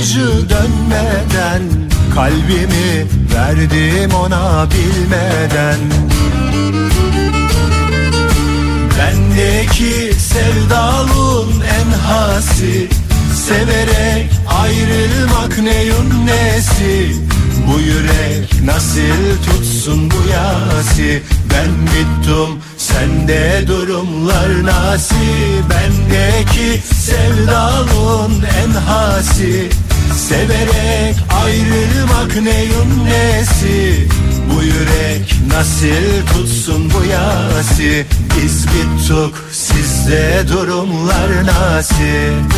Virajı dönmeden Kalbimi verdim ona bilmeden. Bendeki sevdalın en hasi Severek ayrılmak neyin nesi? Bu yürek nasıl tutsun bu yasi Ben bittim sende durumlar nasi? Bendeki sevdalın en hasi Severek ayrılmak neyin nesi? Bu yürek nasıl tutsun bu yasi? Biz bittik sizde durumlar nasıl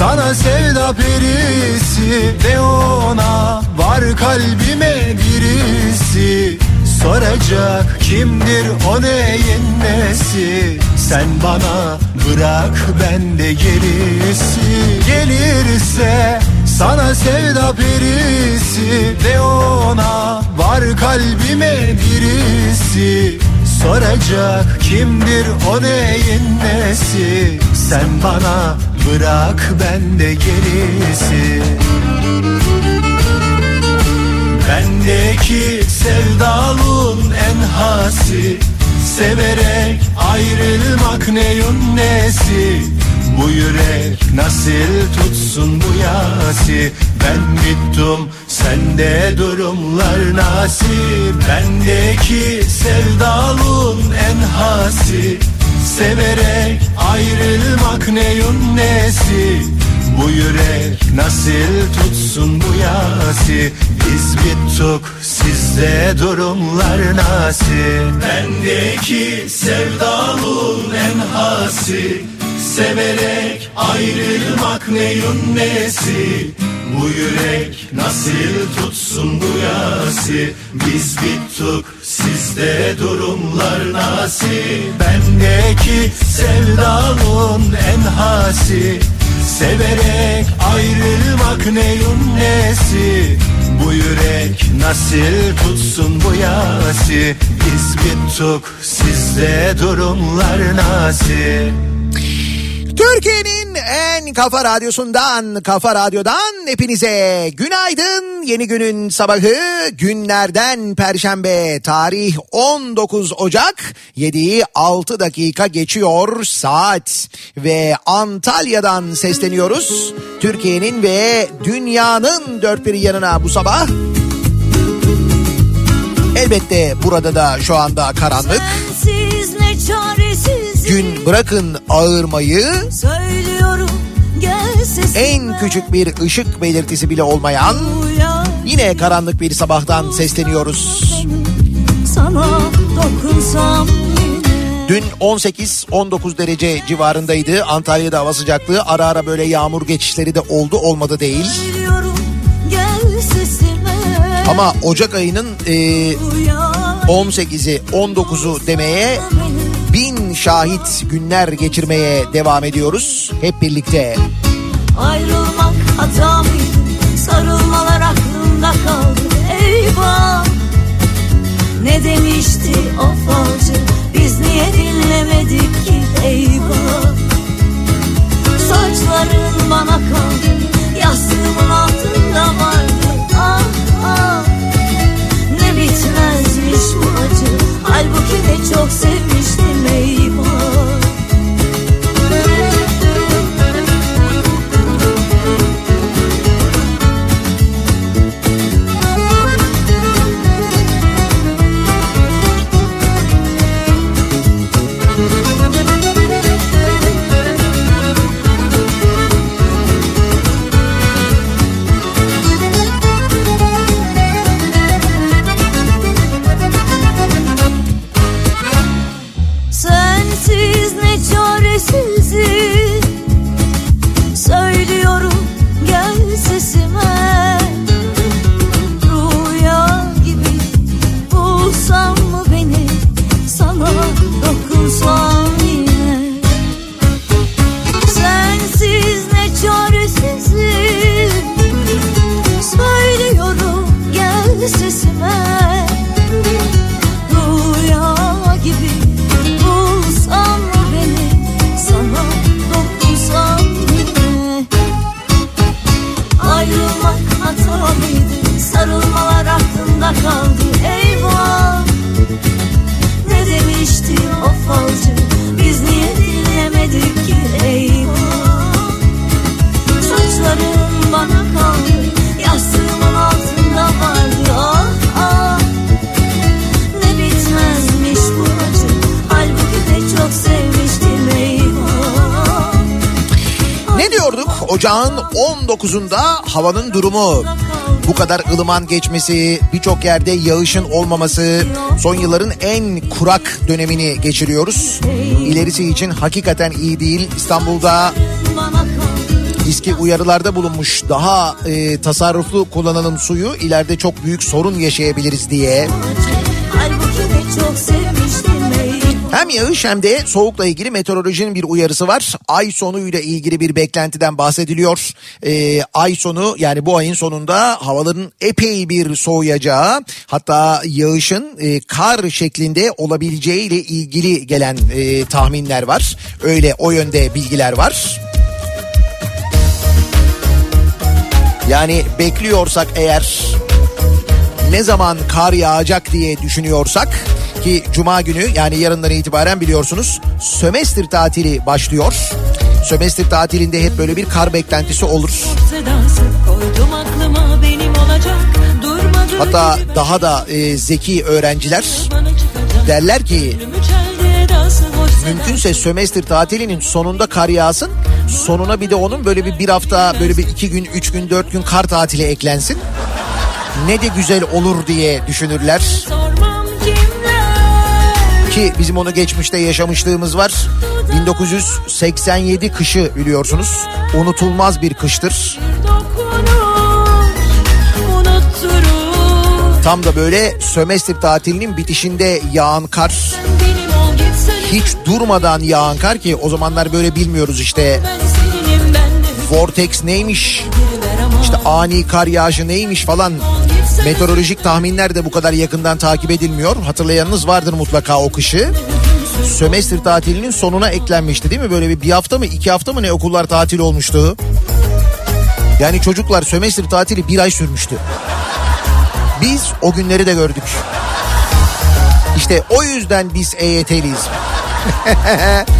sana sevda perisi De ona var kalbime birisi. Soracak kimdir o neyin nesi? Sen bana bırak ben de gerisi. Gelirse sana sevda perisi De ona var kalbime birisi. Soracak kimdir o neyin nesi? Sen bana bırak ben de gerisi. Bendeki sevdalın en hasi Severek ayrılmak neyin nesi? Bu yürek nasıl tutsun bu yasi? Ben bittim sende durumlar nasip Bendeki sevdalın en hasi Severek ayrılmak neyin nesi Bu yürek nasıl tutsun bu yasi? Biz bittik sizde durumlar nasıl Bendeki sevdalın en hasi Severek ayrılmak neyin nesi Bu yürek nasıl tutsun bu yasi? Biz bittik sizde durumlar nasıl Bendeki sevdalın en hasi Severek ayrılmak neyin nesi? Bu yürek nasıl tutsun bu yasi? Biz bittik sizde durumlar nasıl Türkiye'nin en kafa radyosundan, kafa radyodan hepinize günaydın. Yeni günün sabahı günlerden perşembe tarih 19 Ocak 7'yi 6 dakika geçiyor saat ve Antalya'dan sesleniyoruz. Türkiye'nin ve dünyanın dört bir yanına bu sabah. Elbette burada da şu anda karanlık. Çaresiz Gün bırakın ağırmayı Söylüyorum en küçük bir ışık belirtisi bile olmayan yine karanlık bir sabahtan sesleniyoruz. Sana dokunsam Dün 18-19 derece civarındaydı. Antalya'da hava sıcaklığı ara ara böyle yağmur geçişleri de oldu olmadı değil. Ama Ocak ayının e, Uyan 18'i 19'u demeye şahit günler geçirmeye devam ediyoruz. Hep birlikte. Ayrılmak hata mıydı? Sarılmalar aklımda kaldı. Eyvah! Ne demişti o falcı? Biz niye dinlemedik ki? Eyvah! Saçların bana kaldı. Yastığımın altında vardı. Ah ah! Ne bitmezmiş bu acı? Halbuki de çok sevmiştim Ocağın 19'unda havanın durumu. Bu kadar ılıman geçmesi, birçok yerde yağışın olmaması, son yılların en kurak dönemini geçiriyoruz. İlerisi için hakikaten iyi değil. İstanbul'da Bana kaldı İSKİ uyarılarda bulunmuş daha e, tasarruflu kullanalım suyu ileride çok büyük sorun yaşayabiliriz diye. Halbuki çok Hem yağış hem de soğukla ilgili meteorolojinin bir uyarısı var. Ay sonuyla ilgili bir beklentiden bahsediliyor. Ee, ay sonu yani bu ayın sonunda havaların epey bir soğuyacağı hatta yağışın e, kar şeklinde olabileceği ile ilgili gelen e, tahminler var. Öyle o yönde bilgiler var. Yani bekliyorsak eğer ne zaman kar yağacak diye düşünüyorsak ki cuma günü yani yarından itibaren biliyorsunuz sömestr tatili başlıyor. Sömestr tatilinde hep böyle bir kar beklentisi olur. Hatta daha da e, zeki öğrenciler derler ki mümkünse sömestr tatilinin sonunda kar yağsın. Sonuna bir de onun böyle bir bir hafta böyle bir iki gün, üç gün, dört gün kar tatili eklensin. Ne de güzel olur diye düşünürler. Kimler Ki bizim onu geçmişte yaşamışlığımız var. 1987 kışı biliyorsunuz. Unutulmaz bir kıştır. Tam da böyle sömestr tatilinin bitişinde yağan kar. Hiç durmadan yağan kar ki o zamanlar böyle bilmiyoruz işte. Vortex neymiş? İşte ani kar yağışı neymiş falan. Meteorolojik tahminler de bu kadar yakından takip edilmiyor. Hatırlayanınız vardır mutlaka o kışı. sömestr tatilinin sonuna eklenmişti değil mi? Böyle bir, bir hafta mı iki hafta mı ne okullar tatil olmuştu? Yani çocuklar sömestr tatili bir ay sürmüştü. Biz o günleri de gördük. İşte o yüzden biz EYT'liyiz.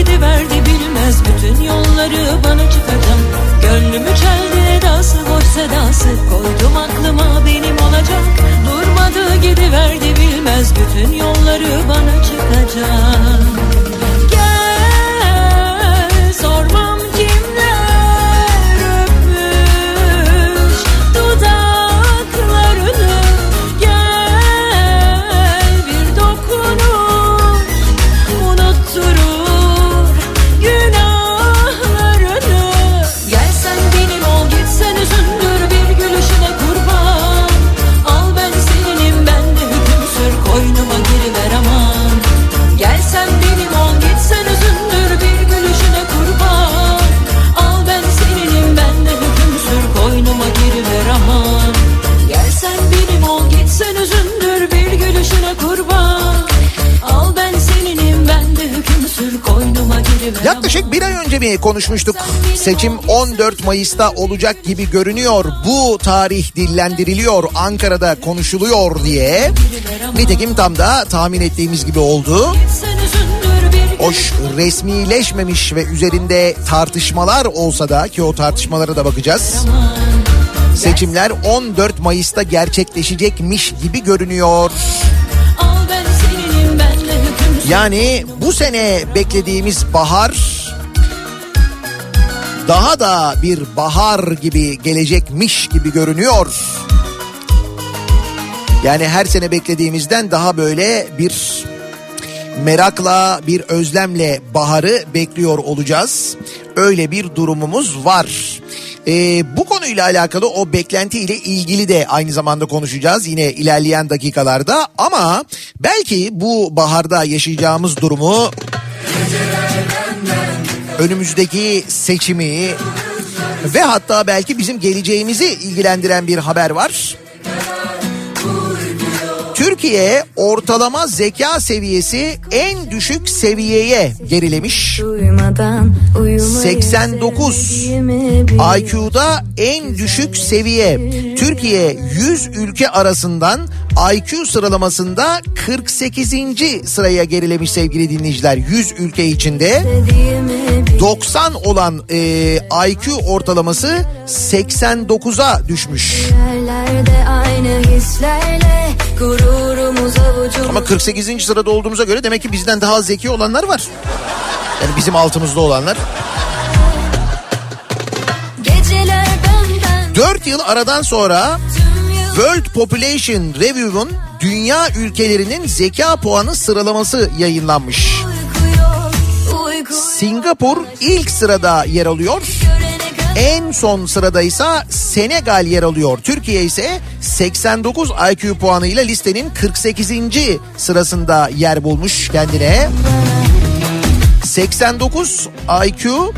gidiverdi bilmez. Bütün yolları bana çıkacak Gönlümü çeldi edası hoş sedası. Koydum aklıma benim olacak. Durmadı gidiverdi bilmez. Bütün yolları bana çıkacak Yaklaşık bir ay önce mi konuşmuştuk? Seçim 14 Mayıs'ta olacak gibi görünüyor. Bu tarih dillendiriliyor, Ankara'da konuşuluyor diye. Nitekim tam da tahmin ettiğimiz gibi oldu. Bir Hoş resmileşmemiş ve üzerinde tartışmalar olsa da ki o tartışmalara da bakacağız. Seçimler 14 Mayıs'ta gerçekleşecekmiş gibi görünüyor. Yani bu sene beklediğimiz bahar daha da bir bahar gibi gelecekmiş gibi görünüyor. Yani her sene beklediğimizden daha böyle bir merakla, bir özlemle baharı bekliyor olacağız. Öyle bir durumumuz var. Ee, bu konuyla alakalı o beklentiyle ilgili de aynı zamanda konuşacağız yine ilerleyen dakikalarda. Ama belki bu baharda yaşayacağımız durumu önümüzdeki seçimi ve hatta belki bizim geleceğimizi ilgilendiren bir haber var. Türkiye ortalama zeka seviyesi en düşük seviyeye gerilemiş. Uyumadan uyumayı 89 sevdiğimi bil. IQ'da en düşük seviye. Türkiye 100 ülke arasından IQ sıralamasında 48. sıraya gerilemiş sevgili dinleyiciler. 100 ülke içinde Sevdiğimi bil. 90 olan e, IQ ortalaması 89'a düşmüş. Ama 48. sırada olduğumuza göre demek ki bizden daha zeki olanlar var. Yani bizim altımızda olanlar. Geceler benden 4 yıl aradan sonra World Population Review'un dünya ülkelerinin zeka puanı sıralaması yayınlanmış. Singapur ilk sırada yer alıyor. En son sırada ise Senegal yer alıyor. Türkiye ise 89 IQ puanıyla listenin 48. sırasında yer bulmuş kendine. 89 IQ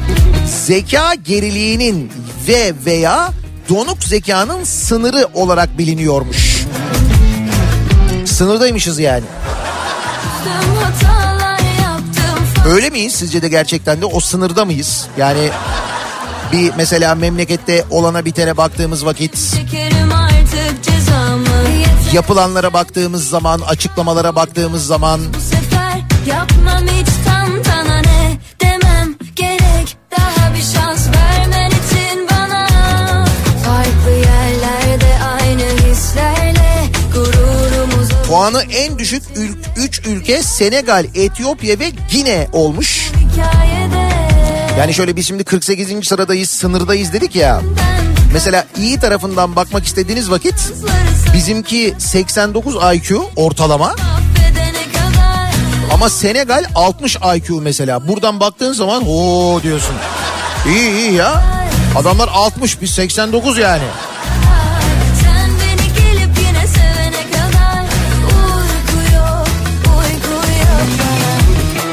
zeka geriliğinin ve veya donuk zekanın sınırı olarak biliniyormuş. Sınırdaymışız yani. Öyle miyiz sizce de gerçekten de o sınırda mıyız? Yani bir mesela memlekette olana bitene baktığımız vakit yapılanlara baktığımız zaman açıklamalara baktığımız zaman yapmam hiç puanı en düşük 3 ülke Senegal, Etiyopya ve Gine olmuş. Yani şöyle biz şimdi 48. sıradayız, sınırdayız dedik ya. Mesela iyi tarafından bakmak istediğiniz vakit bizimki 89 IQ ortalama ama Senegal 60 IQ mesela. Buradan baktığın zaman o diyorsun. İyi iyi ya. Adamlar 60 biz 89 yani.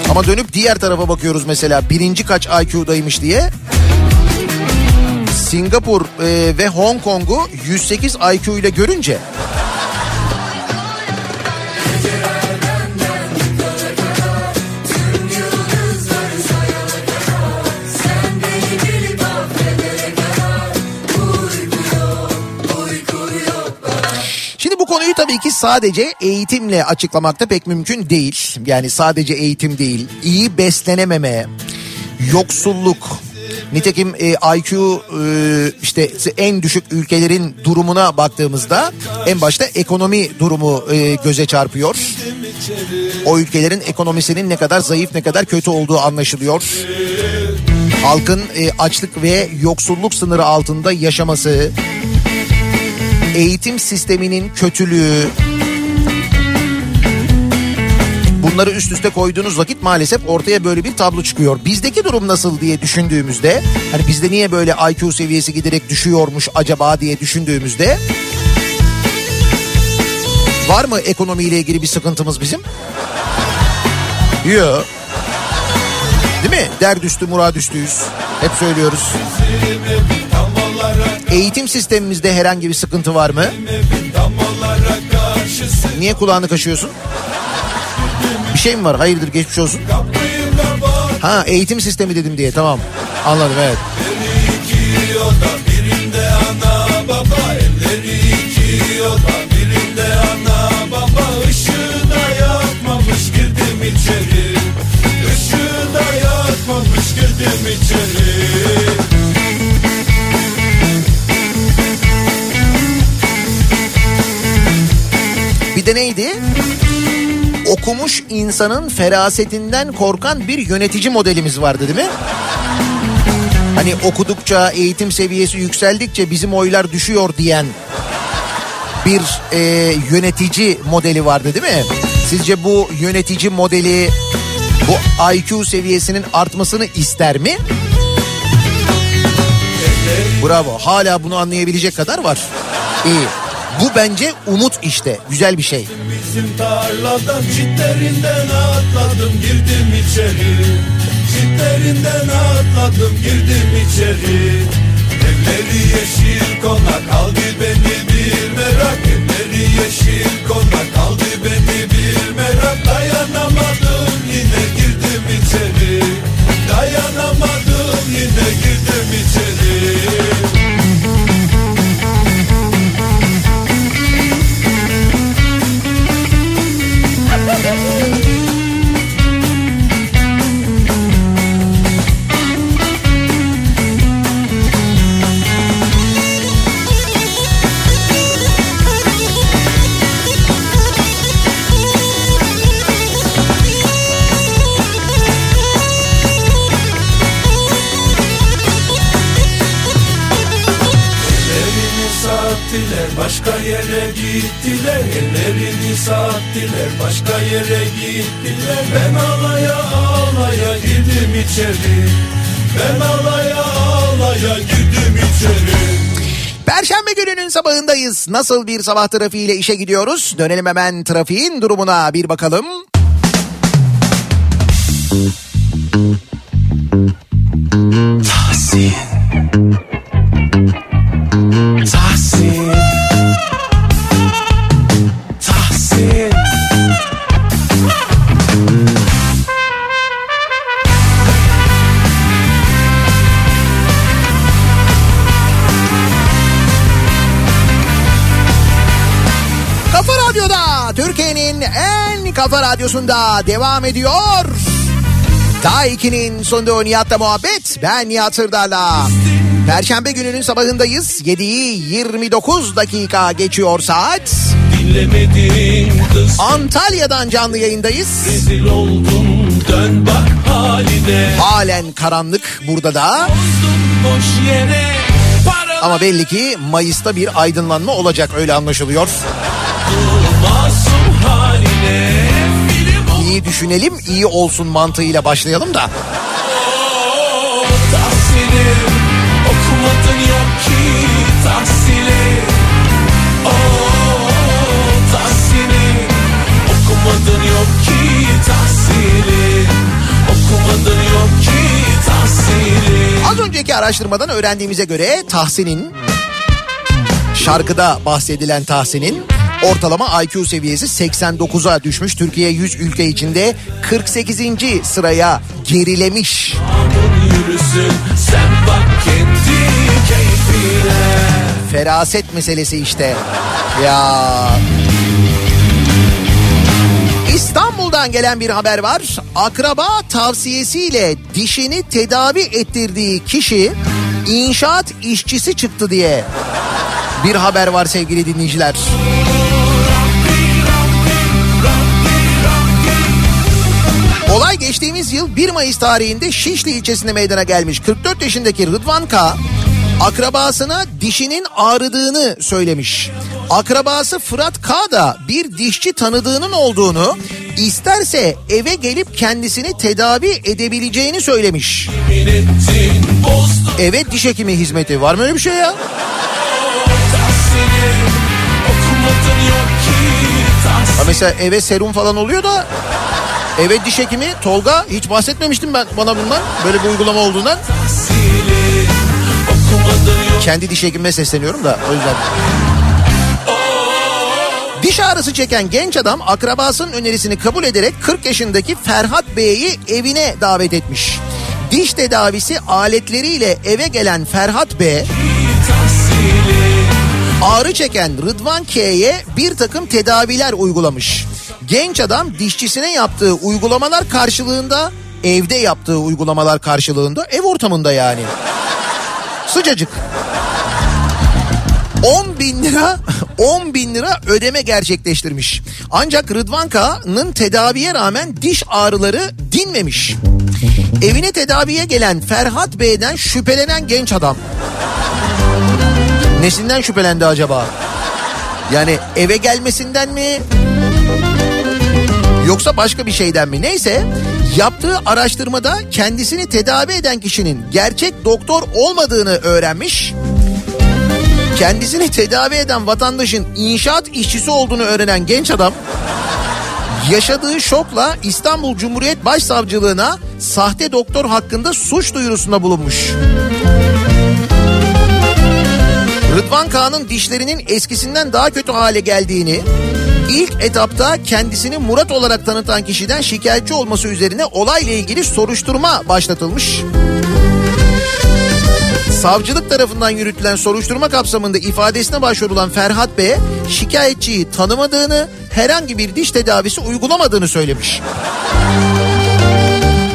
Ama dönüp diğer tarafa bakıyoruz mesela birinci kaç IQ'daymış diye. Singapur e, ve Hong Kong'u 108 IQ ile görünce tabii ki sadece eğitimle açıklamakta pek mümkün değil. Yani sadece eğitim değil, iyi beslenememe, yoksulluk, nitekim e, IQ e, işte en düşük ülkelerin durumuna baktığımızda en başta ekonomi durumu e, göze çarpıyor. O ülkelerin ekonomisinin ne kadar zayıf ne kadar kötü olduğu anlaşılıyor. Halkın e, açlık ve yoksulluk sınırı altında yaşaması, eğitim sisteminin kötülüğü bunları üst üste koyduğunuz vakit maalesef ortaya böyle bir tablo çıkıyor. Bizdeki durum nasıl diye düşündüğümüzde hani bizde niye böyle IQ seviyesi giderek düşüyormuş acaba diye düşündüğümüzde var mı ekonomiyle ilgili bir sıkıntımız bizim? Yok. Değil mi? Derdüstü muradüstüyüz. Hep söylüyoruz. Eğitim sistemimizde herhangi bir sıkıntı var mı? Niye kulağını kaşıyorsun? Bir şey mi var? Hayırdır geçmiş olsun. Ha eğitim sistemi dedim diye tamam. Anladım evet. Bir de neydi? Okumuş insanın ferasetinden korkan bir yönetici modelimiz vardı değil mi? Hani okudukça eğitim seviyesi yükseldikçe bizim oylar düşüyor diyen bir e, yönetici modeli vardı değil mi? Sizce bu yönetici modeli bu IQ seviyesinin artmasını ister mi? Bravo. Hala bunu anlayabilecek kadar var. İyi. Bu bence umut işte. Güzel bir şey. Bizim tarladan çitlerinden atladım girdim içeri. Çitlerinden atladım girdim içeri. Evleri yeşil konak aldı beni bir merak. Evleri yeşil konak aldı beni bir merak. Dayanamadım Nasıl bir sabah trafiğiyle işe gidiyoruz? Dönelim hemen trafiğin durumuna bir bakalım. Tahsin kafa radyosunda devam ediyor. Daha 2'nin sonunda Nihat'la muhabbet. Ben Nihat Sırdar'la. Perşembe gününün sabahındayız. 7'yi 29 dakika geçiyor saat. Antalya'dan canlı yayındayız. Rezil oldum dön bak haline Halen karanlık burada da. Boş yere Ama belli ki Mayıs'ta bir aydınlanma olacak öyle anlaşılıyor. Film iyi düşünelim, iyi olsun mantığıyla başlayalım da. Az önceki araştırmadan öğrendiğimize göre Tahsin'in şarkıda bahsedilen Tahsin'in ortalama IQ seviyesi 89'a düşmüş. Türkiye 100 ülke içinde 48. sıraya gerilemiş. Feraset meselesi işte. Ya. İstanbul'dan gelen bir haber var. Akraba tavsiyesiyle dişini tedavi ettirdiği kişi inşaat işçisi çıktı diye bir haber var sevgili dinleyiciler. Geçtiğimiz yıl 1 Mayıs tarihinde Şişli ilçesinde meydana gelmiş. 44 yaşındaki Rıdvan K. akrabasına dişinin ağrıdığını söylemiş. Akrabası Fırat K. da bir dişçi tanıdığının olduğunu isterse eve gelip kendisini tedavi edebileceğini söylemiş. Evet diş hekimi hizmeti var mı öyle bir şey ya? Ha mesela eve serum falan oluyor da eve diş hekimi Tolga hiç bahsetmemiştim ben bana bundan böyle bir uygulama olduğundan. Kendi diş hekimime sesleniyorum da o yüzden. Diş ağrısı çeken genç adam akrabasının önerisini kabul ederek 40 yaşındaki Ferhat Bey'i evine davet etmiş. Diş tedavisi aletleriyle eve gelen Ferhat Bey ağrı çeken Rıdvan K'ye bir takım tedaviler uygulamış. Genç adam dişçisine yaptığı uygulamalar karşılığında evde yaptığı uygulamalar karşılığında ev ortamında yani. Sıcacık. 10 bin lira 10 bin lira ödeme gerçekleştirmiş. Ancak Rıdvan K'nın tedaviye rağmen diş ağrıları dinmemiş. Evine tedaviye gelen Ferhat Bey'den şüphelenen genç adam. Nesinden şüphelendi acaba? Yani eve gelmesinden mi? Yoksa başka bir şeyden mi? Neyse yaptığı araştırmada kendisini tedavi eden kişinin gerçek doktor olmadığını öğrenmiş. Kendisini tedavi eden vatandaşın inşaat işçisi olduğunu öğrenen genç adam yaşadığı şokla İstanbul Cumhuriyet Başsavcılığına sahte doktor hakkında suç duyurusunda bulunmuş. Rıdvan Kağan'ın dişlerinin eskisinden daha kötü hale geldiğini, ilk etapta kendisini Murat olarak tanıtan kişiden şikayetçi olması üzerine olayla ilgili soruşturma başlatılmış. Savcılık tarafından yürütülen soruşturma kapsamında ifadesine başvurulan Ferhat Bey'e şikayetçiyi tanımadığını, herhangi bir diş tedavisi uygulamadığını söylemiş.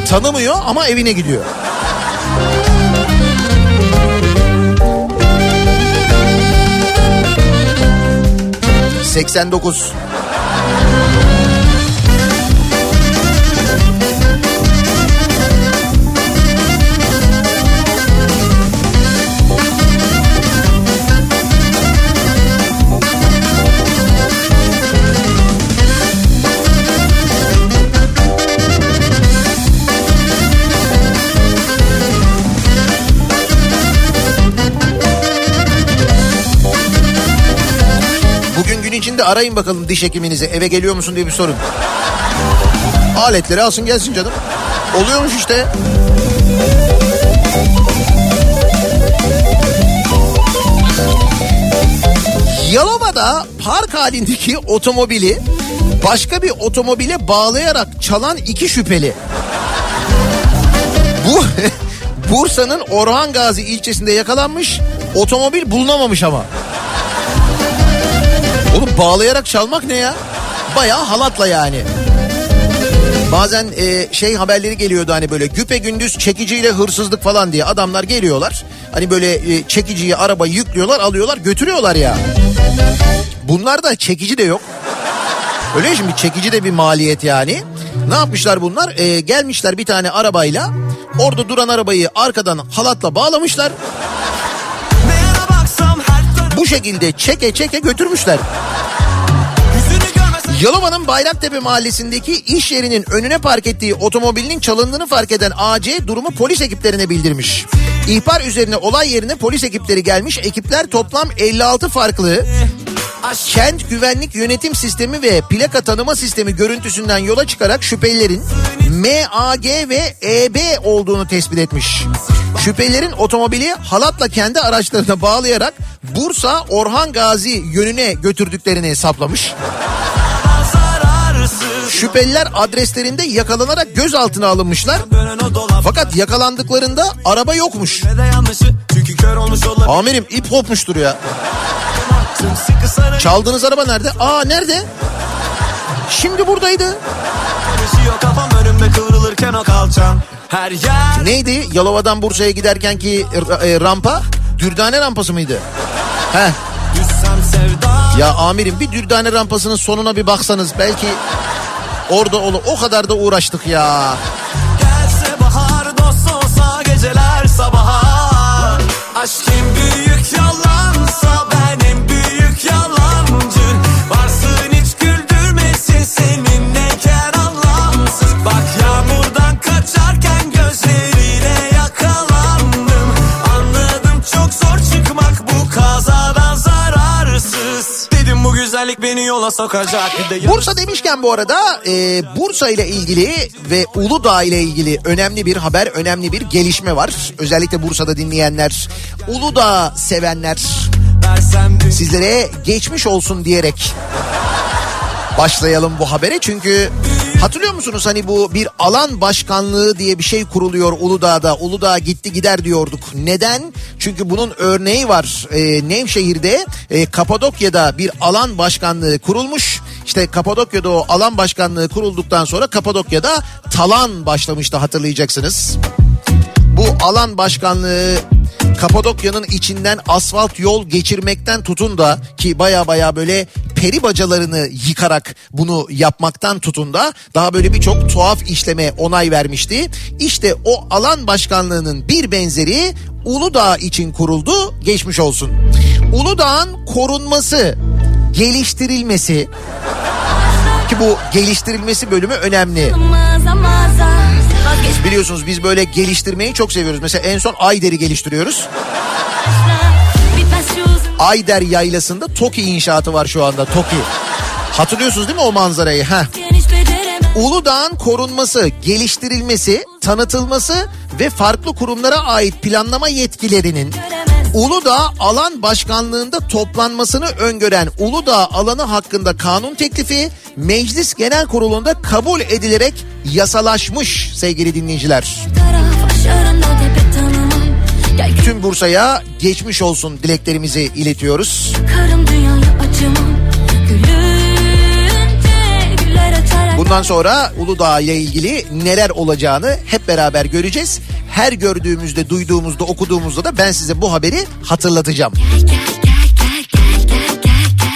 Tanımıyor ama evine gidiyor. 89. Gidin de arayın bakalım diş hekiminizi eve geliyor musun diye bir sorun. Aletleri alsın gelsin canım. Oluyormuş işte. Yalova'da park halindeki otomobili başka bir otomobile bağlayarak çalan iki şüpheli. Bu Bursa'nın Orhan Gazi ilçesinde yakalanmış. Otomobil bulunamamış ama. Oğlum bağlayarak çalmak ne ya? Bayağı halatla yani. Bazen e, şey haberleri geliyordu hani böyle güpe gündüz çekiciyle hırsızlık falan diye adamlar geliyorlar. Hani böyle e, çekiciyi araba yüklüyorlar alıyorlar götürüyorlar ya. Bunlarda çekici de yok. Öyle şimdi çekici de bir maliyet yani. Ne yapmışlar bunlar? E, gelmişler bir tane arabayla orada duran arabayı arkadan halatla bağlamışlar. Bu şekilde çeke çeke götürmüşler. Yalova'nın Bayraktepe mahallesindeki iş yerinin önüne park ettiği otomobilinin çalındığını fark eden AC durumu polis ekiplerine bildirmiş. İhbar üzerine olay yerine polis ekipleri gelmiş. Ekipler toplam 56 farklı Kent güvenlik yönetim sistemi ve plaka tanıma sistemi görüntüsünden yola çıkarak şüphelilerin MAG ve EB olduğunu tespit etmiş. Şüphelilerin otomobili halatla kendi araçlarına bağlayarak Bursa Orhan Gazi yönüne götürdüklerini saplamış. Şüpheliler adreslerinde yakalanarak gözaltına alınmışlar. Fakat yakalandıklarında araba yokmuş. Amirim ip kopmuştur ya. Çaldığınız araba nerede? Aa nerede? Şimdi buradaydı. Neydi? Yalova'dan Bursa'ya giderken ki e, rampa? Dürdane rampası mıydı? Heh. Ya amirim bir dürdane rampasının sonuna bir baksanız belki orada olur. O kadar da uğraştık ya. Gelse bahar dost olsa geceler sabaha. Aşk Güzellik beni yola sokacak. Bursa demişken bu arada e, Bursa ile ilgili ve Uludağ ile ilgili önemli bir haber, önemli bir gelişme var. Özellikle Bursa'da dinleyenler, Uludağ sevenler sizlere geçmiş olsun diyerek başlayalım bu habere. Çünkü hatırlıyor musunuz hani bu bir alan başkanlığı diye bir şey kuruluyor Uludağ'da. Uludağ gitti gider diyorduk. Neden? Çünkü bunun örneği var. Ee, Nevşehir'de e, Kapadokya'da bir alan başkanlığı kurulmuş. İşte Kapadokya'da o alan başkanlığı kurulduktan sonra Kapadokya'da talan başlamıştı hatırlayacaksınız. Bu alan başkanlığı Kapadokya'nın içinden asfalt yol geçirmekten tutun da ki baya baya böyle peri bacalarını yıkarak bunu yapmaktan tutun da daha böyle birçok tuhaf işleme onay vermişti. İşte o alan başkanlığının bir benzeri Uludağ için kuruldu geçmiş olsun. Uludağ'ın korunması, geliştirilmesi ki bu geliştirilmesi bölümü önemli. Mağaza Vazgeçme Biliyorsunuz biz böyle geliştirmeyi çok seviyoruz. Mesela en son Ayder'i geliştiriyoruz. Ayder Yaylası'nda TOKİ inşaatı var şu anda TOKİ. Hatırlıyorsunuz değil mi o manzarayı? Heh. Uludağ'ın korunması, geliştirilmesi, tanıtılması ve farklı kurumlara ait planlama yetkilerinin Uludağ Alan Başkanlığında toplanmasını öngören Uludağ alanı hakkında kanun teklifi Meclis Genel Kurulu'nda kabul edilerek yasalaşmış sevgili dinleyiciler. Tüm Bursa'ya geçmiş olsun dileklerimizi iletiyoruz. karım dünyaya acımam açarak Bundan sonra Uludağ ile ilgili neler olacağını hep beraber göreceğiz. Her gördüğümüzde, duyduğumuzda, okuduğumuzda da ben size bu haberi hatırlatacağım.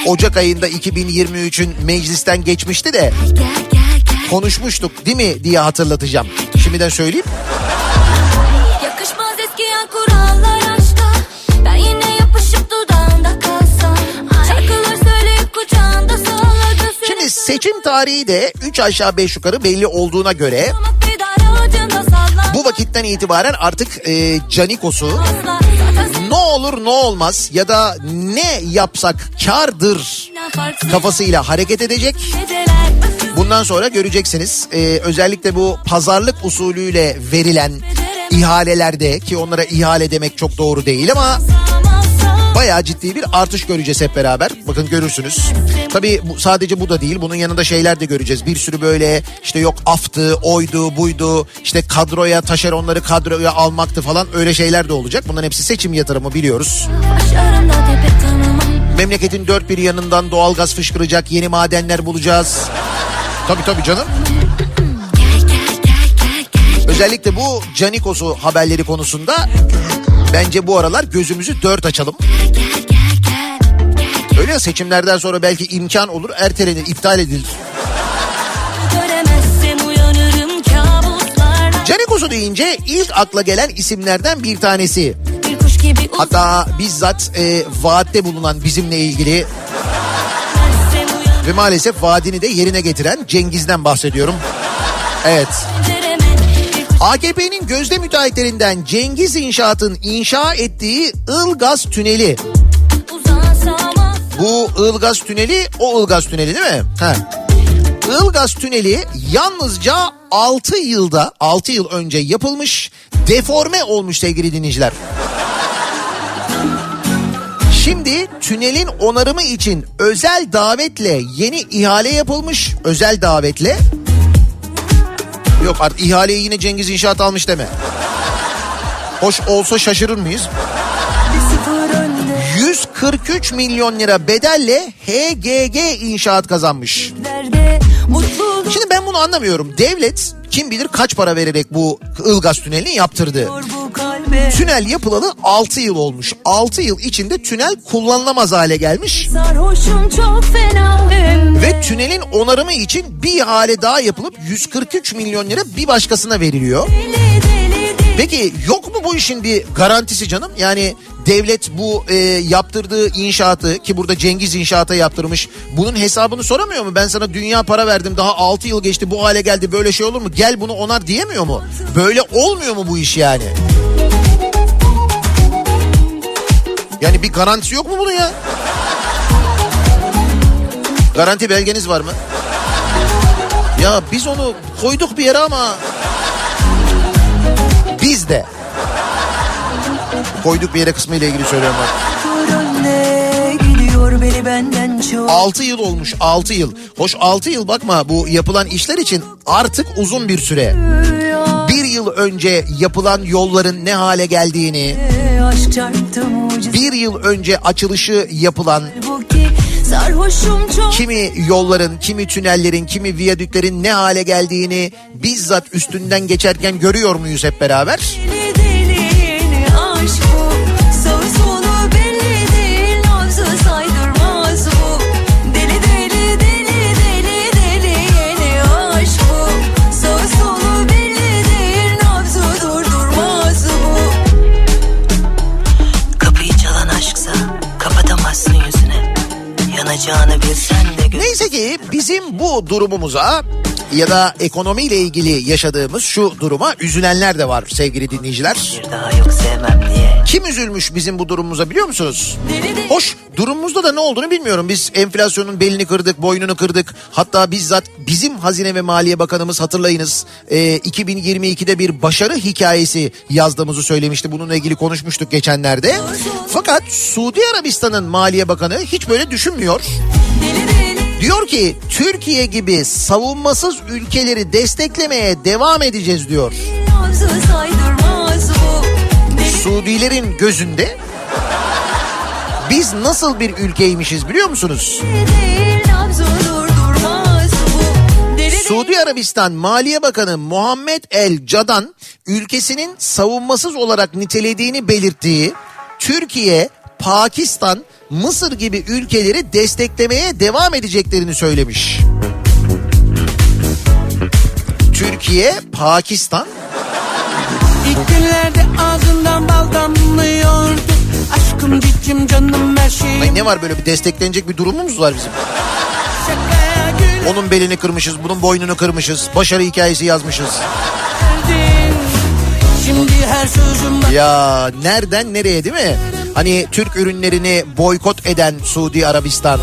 Ocak ayında 2023'ün meclisten geçmişti de konuşmuştuk değil mi diye hatırlatacağım. Şimdiden söyleyeyim. Seçim tarihi de 3 aşağı 5 yukarı belli olduğuna göre bu vakitten itibaren artık e, Canikos'u ne olur ne olmaz ya da ne yapsak kardır kafasıyla hareket edecek. Bundan sonra göreceksiniz Ee, özellikle bu pazarlık usulüyle verilen ihalelerde ki onlara ihale demek çok doğru değil ama bayağı ciddi bir artış göreceğiz hep beraber. Bakın görürsünüz. Tabii bu, sadece bu da değil. Bunun yanında şeyler de göreceğiz. Bir sürü böyle işte yok aftı, oydu, buydu. işte kadroya, taşeronları kadroya almaktı falan öyle şeyler de olacak. Bunların hepsi seçim yatırımı biliyoruz. Memleketin dört bir yanından doğalgaz fışkıracak, yeni madenler bulacağız. Tabii tabii canım. Özellikle bu Canikos'u haberleri konusunda bence bu aralar gözümüzü dört açalım. Öyle ya seçimlerden sonra belki imkan olur ertelenir, iptal edilir. Canikos'u deyince ilk akla gelen isimlerden bir tanesi. Hatta bizzat e, vaatte bulunan bizimle ilgili ve maalesef vaadini de yerine getiren Cengiz'den bahsediyorum. Evet. AKP'nin gözde müteahhitlerinden Cengiz İnşaat'ın inşa ettiği Ilgaz Tüneli Bu Ilgaz Tüneli o Ilgaz Tüneli değil mi? Ha. Ilgaz Tüneli yalnızca 6 yılda 6 yıl önce yapılmış deforme olmuş sevgili dinleyiciler. Şimdi tünelin onarımı için özel davetle yeni ihale yapılmış. Özel davetle. Yok artık ihaleyi yine Cengiz İnşaat almış deme. Hoş olsa şaşırır mıyız? 143 milyon lira bedelle HGG inşaat kazanmış. Şimdi ben bunu anlamıyorum. Devlet kim bilir kaç para vererek bu Ilgaz tünelini yaptırdı. Tünel yapılalı 6 yıl olmuş. 6 yıl içinde tünel kullanılamaz hale gelmiş. Ve tünelin onarımı için bir ihale daha yapılıp 143 milyon lira bir başkasına veriliyor. Peki yok mu bu işin bir garantisi canım? Yani devlet bu e, yaptırdığı inşaatı ki burada Cengiz inşaata yaptırmış. Bunun hesabını soramıyor mu? Ben sana dünya para verdim daha 6 yıl geçti bu hale geldi böyle şey olur mu? Gel bunu onar diyemiyor mu? Böyle olmuyor mu bu iş yani? Yani bir garantisi yok mu bunun ya? Garanti belgeniz var mı? Ya biz onu koyduk bir yere ama biz de koyduk bir yere kısmı ile ilgili söylüyorum çok. 6 yıl olmuş 6 yıl. Hoş 6 yıl bakma bu yapılan işler için artık uzun bir süre. Bir yıl önce yapılan yolların ne hale geldiğini, bir yıl önce açılışı yapılan kimi yolların, kimi tünellerin, kimi viyadüklerin ne hale geldiğini bizzat üstünden geçerken görüyor muyuz hep beraber? deli Neyse ki bizim bu durumumuza ya da ekonomiyle ilgili yaşadığımız şu duruma üzülenler de var sevgili dinleyiciler. bir daha yok sevmem diye. Kim üzülmüş bizim bu durumumuza biliyor musunuz? Hoş durumumuzda da ne olduğunu bilmiyorum. Biz enflasyonun belini kırdık, boynunu kırdık. Hatta bizzat bizim Hazine ve Maliye Bakanımız hatırlayınız e, 2022'de bir başarı hikayesi yazdığımızı söylemişti. Bununla ilgili konuşmuştuk geçenlerde. Fakat Suudi Arabistan'ın Maliye Bakanı hiç böyle düşünmüyor. Diyor ki Türkiye gibi savunmasız ülkeleri desteklemeye devam edeceğiz diyor. Suudilerin gözünde biz nasıl bir ülkeymişiz biliyor musunuz? Suudi Arabistan Maliye Bakanı Muhammed El Cadan ülkesinin savunmasız olarak nitelediğini belirttiği Türkiye, Pakistan, Mısır gibi ülkeleri desteklemeye devam edeceklerini söylemiş. Türkiye, Pakistan, İlk günlerde ağzından bal damlıyordu Aşkım cicim canım her şeyim Ay ne var böyle bir desteklenecek bir durumumuz var bizim. Onun belini kırmışız, bunun boynunu kırmışız, başarı hikayesi yazmışız. Ya nereden nereye değil mi? Hani Türk ürünlerini boykot eden Suudi Arabistan.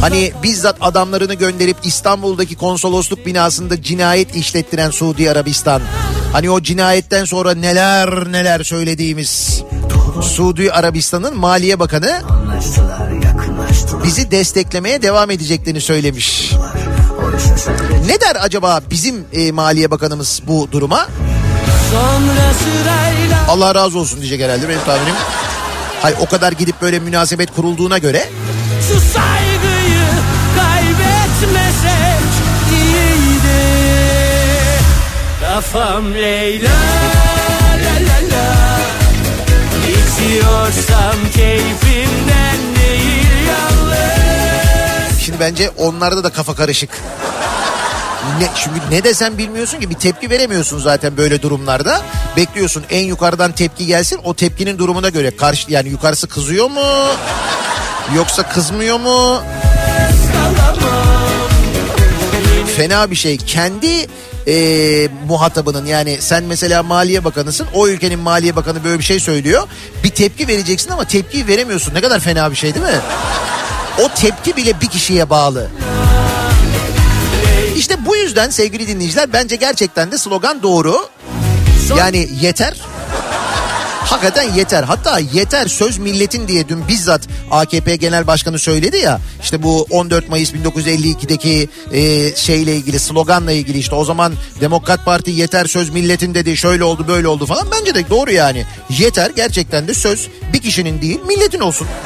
Hani bizzat adamlarını gönderip İstanbul'daki konsolosluk binasında cinayet işlettiren Suudi Arabistan. Hani o cinayetten sonra neler neler söylediğimiz Suudi Arabistan'ın Maliye Bakanı bizi desteklemeye devam edeceklerini söylemiş. Ne der acaba bizim e, Maliye Bakanımız bu duruma? Allah razı olsun diyecek herhalde benim tahminim. Hay o kadar gidip böyle münasebet kurulduğuna göre Şu saygıyı kaybetmesek iyiydi Kafam Leyla la la la İçiyorsam keyfimden değil yalnız Şimdi bence onlarda da kafa karışık. Ne, çünkü ne desem bilmiyorsun ki bir tepki veremiyorsun zaten böyle durumlarda. Bekliyorsun en yukarıdan tepki gelsin o tepkinin durumuna göre karşı yani yukarısı kızıyor mu? Yoksa kızmıyor mu? Fena bir şey. Kendi e, muhatabının yani sen mesela Maliye Bakanısın o ülkenin Maliye Bakanı böyle bir şey söylüyor. Bir tepki vereceksin ama tepkiyi veremiyorsun. Ne kadar fena bir şey değil mi? O tepki bile bir kişiye bağlı. İşte bu yüzden sevgili dinleyiciler bence gerçekten de slogan doğru. Yani yeter. Hakikaten yeter. Hatta yeter söz milletin diye dün bizzat AKP Genel Başkanı söyledi ya. İşte bu 14 Mayıs 1952'deki e, şeyle ilgili sloganla ilgili işte o zaman Demokrat Parti yeter söz milletin dedi şöyle oldu böyle oldu falan. Bence de doğru yani. Yeter gerçekten de söz bir kişinin değil milletin olsun.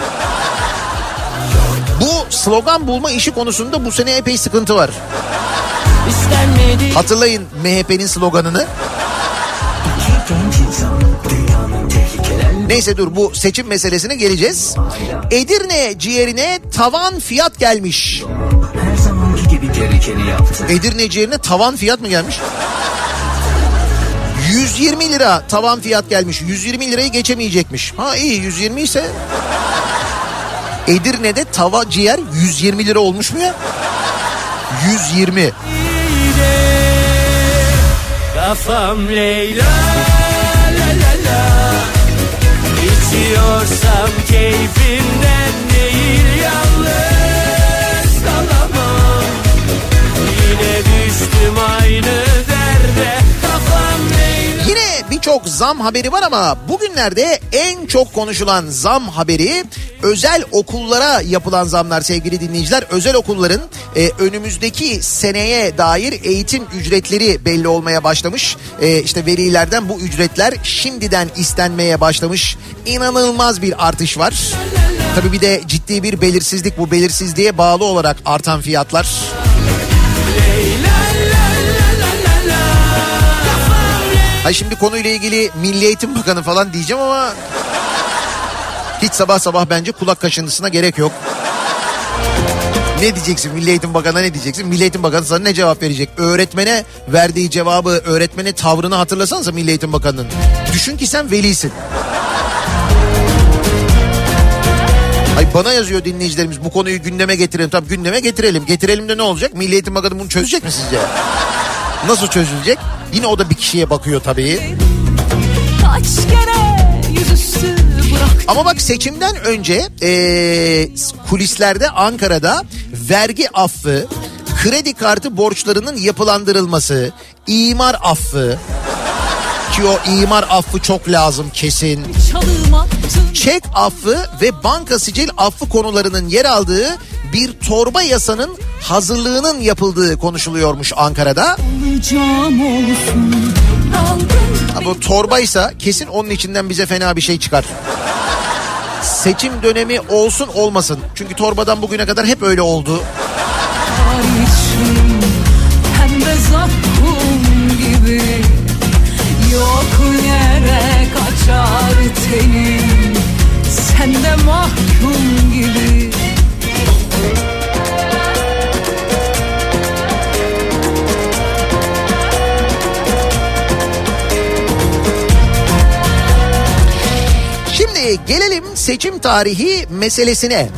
Bu slogan bulma işi konusunda bu sene epey sıkıntı var. İstenmedi Hatırlayın MHP'nin sloganını. Neyse dur bu seçim meselesine geleceğiz. Edirne ciğerine tavan fiyat gelmiş. Edirne ciğerine tavan fiyat mı gelmiş? 120 lira tavan fiyat gelmiş. 120 lirayı geçemeyecekmiş. Ha iyi 120 ise Edirne'de tava ciğer 120 lira olmuş mu ya? 120. Kafam Leyla la la la İçiyorsam keyfimden değil yalnız birçok zam haberi var ama bugünlerde en çok konuşulan zam haberi özel okullara yapılan zamlar sevgili dinleyiciler. Özel okulların e, önümüzdeki seneye dair eğitim ücretleri belli olmaya başlamış. E, işte velilerden bu ücretler şimdiden istenmeye başlamış. İnanılmaz bir artış var. Tabii bir de ciddi bir belirsizlik bu belirsizliğe bağlı olarak artan fiyatlar. Hay şimdi konuyla ilgili Milli Eğitim Bakanı falan diyeceğim ama hiç sabah sabah bence kulak kaşıntısına gerek yok. Ne diyeceksin Milli Eğitim Bakanı'na ne diyeceksin? Milli Eğitim Bakanı sana ne cevap verecek? Öğretmene verdiği cevabı, öğretmene tavrını hatırlasanıza Milli Eğitim Bakanı'nın. Düşün ki sen velisin. Ay bana yazıyor dinleyicilerimiz bu konuyu gündeme getirelim. Tamam gündeme getirelim. Getirelim de ne olacak? Milli Eğitim Bakanı bunu çözecek mi sizce? Nasıl çözülecek? Yine o da bir kişiye bakıyor tabii. Ama bak seçimden önce eee, kulislerde Ankara'da vergi affı, kredi kartı borçlarının yapılandırılması, imar affı ki o imar affı çok lazım kesin. Çek affı ve banka sicil affı konularının yer aldığı bir torba yasanın hazırlığının yapıldığı konuşuluyormuş Ankara'da. Ha, bu torbaysa kesin onun içinden bize fena bir şey çıkar. Seçim dönemi olsun olmasın. Çünkü torbadan bugüne kadar hep öyle oldu. Yok yere kaçar tenim Sen de mahkum gibi Gelelim seçim tarihi meselesine.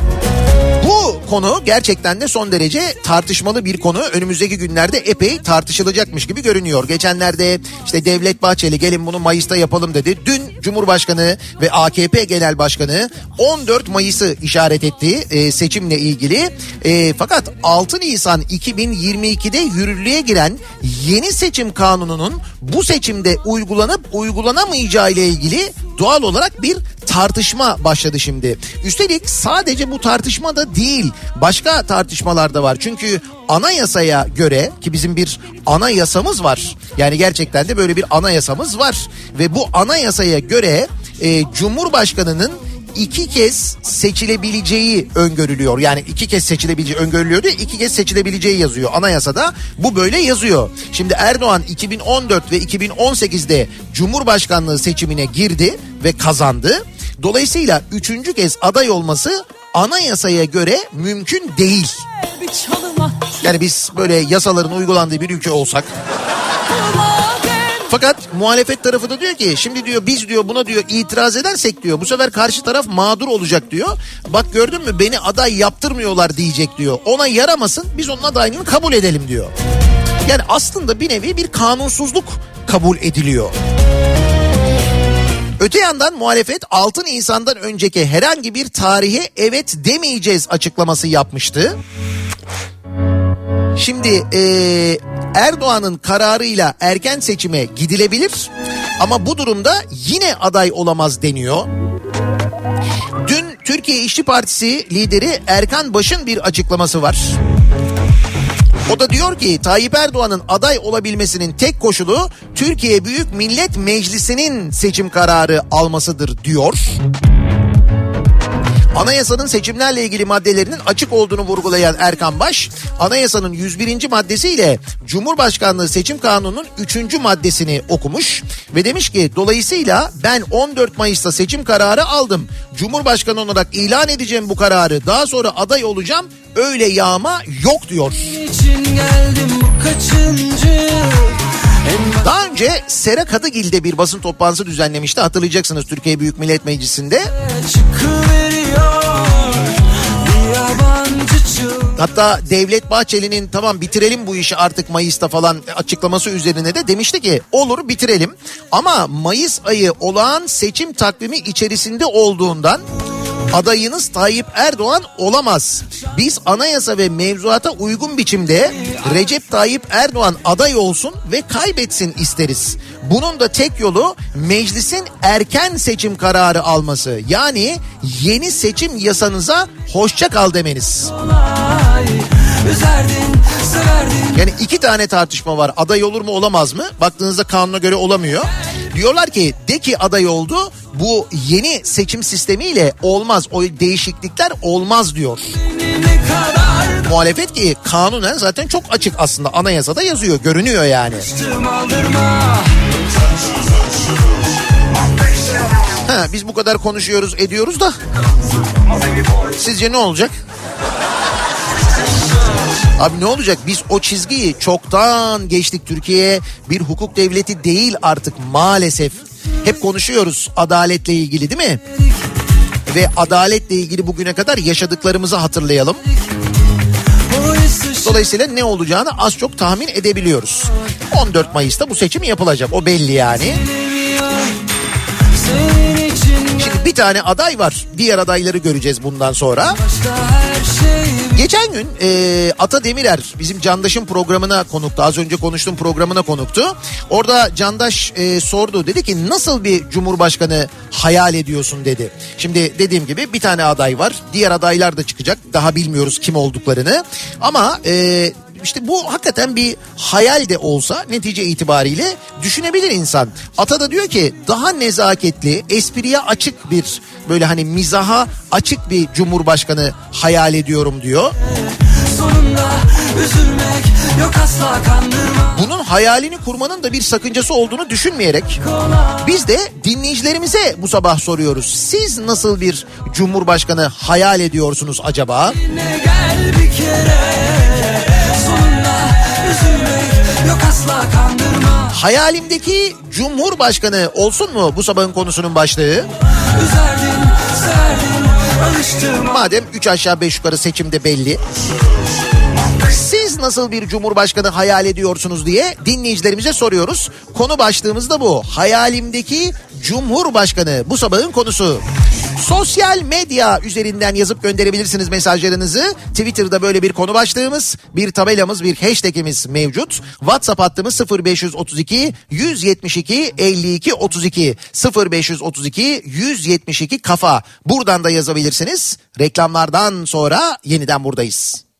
Konu gerçekten de son derece tartışmalı bir konu. Önümüzdeki günlerde epey tartışılacakmış gibi görünüyor. Geçenlerde işte Devlet Bahçeli gelin bunu Mayıs'ta yapalım dedi. Dün Cumhurbaşkanı ve AKP Genel Başkanı 14 Mayıs'ı işaret etti e, seçimle ilgili. E, fakat 6 Nisan 2022'de yürürlüğe giren yeni seçim kanununun bu seçimde uygulanıp uygulanamayacağı ile ilgili doğal olarak bir tartışma başladı şimdi. Üstelik sadece bu tartışma da değil başka tartışmalar da var. Çünkü anayasaya göre ki bizim bir anayasamız var. Yani gerçekten de böyle bir anayasamız var. Ve bu anayasaya göre e, Cumhurbaşkanı'nın iki kez seçilebileceği öngörülüyor. Yani iki kez seçilebileceği öngörülüyordu. iki kez seçilebileceği yazıyor anayasada. Bu böyle yazıyor. Şimdi Erdoğan 2014 ve 2018'de Cumhurbaşkanlığı seçimine girdi ve kazandı. Dolayısıyla üçüncü kez aday olması anayasaya göre mümkün değil. Yani biz böyle yasaların uygulandığı bir ülke olsak fakat muhalefet tarafı da diyor ki şimdi diyor biz diyor buna diyor itiraz edersek diyor bu sefer karşı taraf mağdur olacak diyor. Bak gördün mü beni aday yaptırmıyorlar diyecek diyor. Ona yaramasın biz onun adaylığını kabul edelim diyor. Yani aslında bir nevi bir kanunsuzluk kabul ediliyor. Öte yandan muhalefet 6 Nisan'dan önceki herhangi bir tarihe evet demeyeceğiz açıklaması yapmıştı. Şimdi e, Erdoğan'ın kararıyla erken seçime gidilebilir ama bu durumda yine aday olamaz deniyor. Dün Türkiye İşçi Partisi lideri Erkan Baş'ın bir açıklaması var. O da diyor ki Tayyip Erdoğan'ın aday olabilmesinin tek koşulu Türkiye Büyük Millet Meclisi'nin seçim kararı almasıdır diyor. Anayasanın seçimlerle ilgili maddelerinin açık olduğunu vurgulayan Erkan Baş, anayasanın 101. maddesiyle Cumhurbaşkanlığı Seçim Kanunu'nun 3. maddesini okumuş ve demiş ki dolayısıyla ben 14 Mayıs'ta seçim kararı aldım. Cumhurbaşkanı olarak ilan edeceğim bu kararı. Daha sonra aday olacağım. Öyle yağma yok diyor. için geldim kaçıncı Daha önce Sera Kadıgil'de bir basın toplantısı düzenlemişti. Hatırlayacaksınız Türkiye Büyük Millet Meclisi'nde. çıkıveriyor Hatta Devlet Bahçeli'nin tamam bitirelim bu işi artık Mayıs'ta falan açıklaması üzerine de demişti ki olur bitirelim. Ama Mayıs ayı olağan seçim takvimi içerisinde olduğundan adayınız Tayyip Erdoğan olamaz. Biz anayasa ve mevzuata uygun biçimde Recep Tayyip Erdoğan aday olsun ve kaybetsin isteriz. Bunun da tek yolu meclisin erken seçim kararı alması. Yani yeni seçim yasanıza hoşça kal demeniz. Yani iki tane tartışma var. Aday olur mu olamaz mı? Baktığınızda kanuna göre olamıyor. Diyorlar ki de ki aday oldu bu yeni seçim sistemiyle olmaz. O değişiklikler olmaz diyor. Muhalefet ki kanunen zaten çok açık aslında anayasada yazıyor görünüyor yani. Ha, biz bu kadar konuşuyoruz ediyoruz da sizce ne olacak? Abi ne olacak? Biz o çizgiyi çoktan geçtik. Türkiye bir hukuk devleti değil artık maalesef. Hep konuşuyoruz adaletle ilgili değil mi? Ve adaletle ilgili bugüne kadar yaşadıklarımızı hatırlayalım. Dolayısıyla ne olacağını az çok tahmin edebiliyoruz. 14 Mayıs'ta bu seçim yapılacak. O belli yani. Şimdi bir tane aday var. Diğer adayları göreceğiz bundan sonra. başta her şey Geçen gün e, Ata Demirer bizim Candaş'ın programına konuktu. Az önce konuştuğum programına konuktu. Orada Candaş e, sordu. Dedi ki nasıl bir cumhurbaşkanı hayal ediyorsun dedi. Şimdi dediğim gibi bir tane aday var. Diğer adaylar da çıkacak. Daha bilmiyoruz kim olduklarını. Ama e, işte bu hakikaten bir hayal de olsa netice itibariyle düşünebilir insan. Ata da diyor ki daha nezaketli, espriye açık bir böyle hani mizaha açık bir cumhurbaşkanı hayal ediyorum diyor. sonunda üzülmek yok asla kandırma Bunun hayalini kurmanın da bir sakıncası olduğunu düşünmeyerek biz de dinleyicilerimize bu sabah soruyoruz. Siz nasıl bir cumhurbaşkanı hayal ediyorsunuz acaba? Gel bir kere yok asla kandırma Hayalimdeki cumhurbaşkanı olsun mu bu sabahın konusunun başlığı? Üzerdin alıştım Madem 3 aşağı 5 yukarı seçimde belli. Siz nasıl bir cumhurbaşkanı hayal ediyorsunuz diye dinleyicilerimize soruyoruz. Konu başlığımız da bu. Hayalimdeki cumhurbaşkanı bu sabahın konusu. Sosyal medya üzerinden yazıp gönderebilirsiniz mesajlarınızı. Twitter'da böyle bir konu başlığımız, bir tabelamız, bir hashtagimiz mevcut. WhatsApp hattımız 0532 172 52 32 0532 172 kafa. Buradan da yazabilirsiniz. Reklamlardan sonra yeniden buradayız.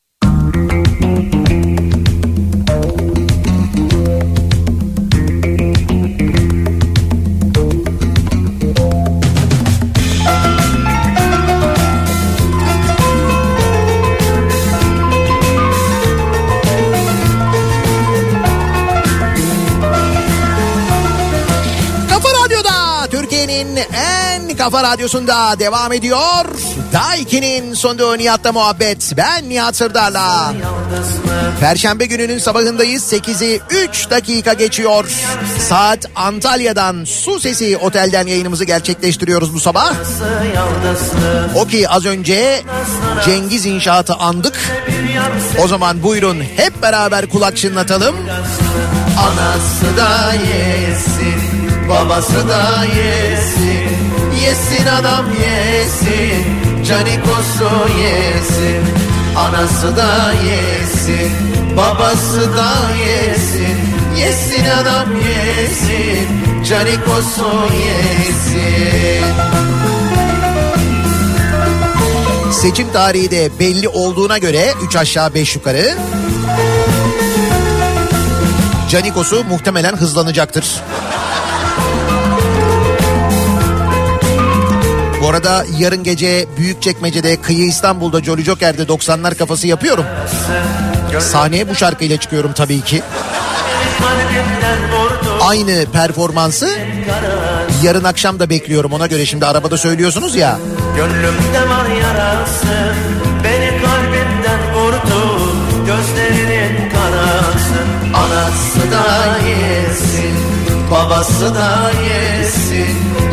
Türkiye'nin en kafa radyosunda devam ediyor. Daiki'nin sonunda Nihat'la muhabbet. Ben Nihat Sırdar'la. Perşembe gününün sabahındayız. 8'i 3 dakika geçiyor. Saat Antalya'dan Su Sesi Otel'den yayınımızı gerçekleştiriyoruz bu sabah. O ki az önce Cengiz İnşaat'ı andık. O zaman buyurun hep beraber kulak çınlatalım. Anası da yesin, babası da yesin. Yesin adam yesin, canikosu yesin. Anası da yesin, babası da yesin. Yesin adam yesin, canikosu yesin. Seçim tarihi de belli olduğuna göre 3 aşağı 5 yukarı. Canikos'u muhtemelen hızlanacaktır. Arada yarın gece Büyükçekmece'de Kıyı İstanbul'da Jolly Joker'de 90'lar kafası yapıyorum. Sahneye bu şarkıyla çıkıyorum tabii ki. Aynı performansı yarın akşam da bekliyorum ona göre şimdi arabada söylüyorsunuz ya. Gönlümde var yarası Beni kalbimden vurdu Gözlerinin karası Anası da yesin, babası da yesin.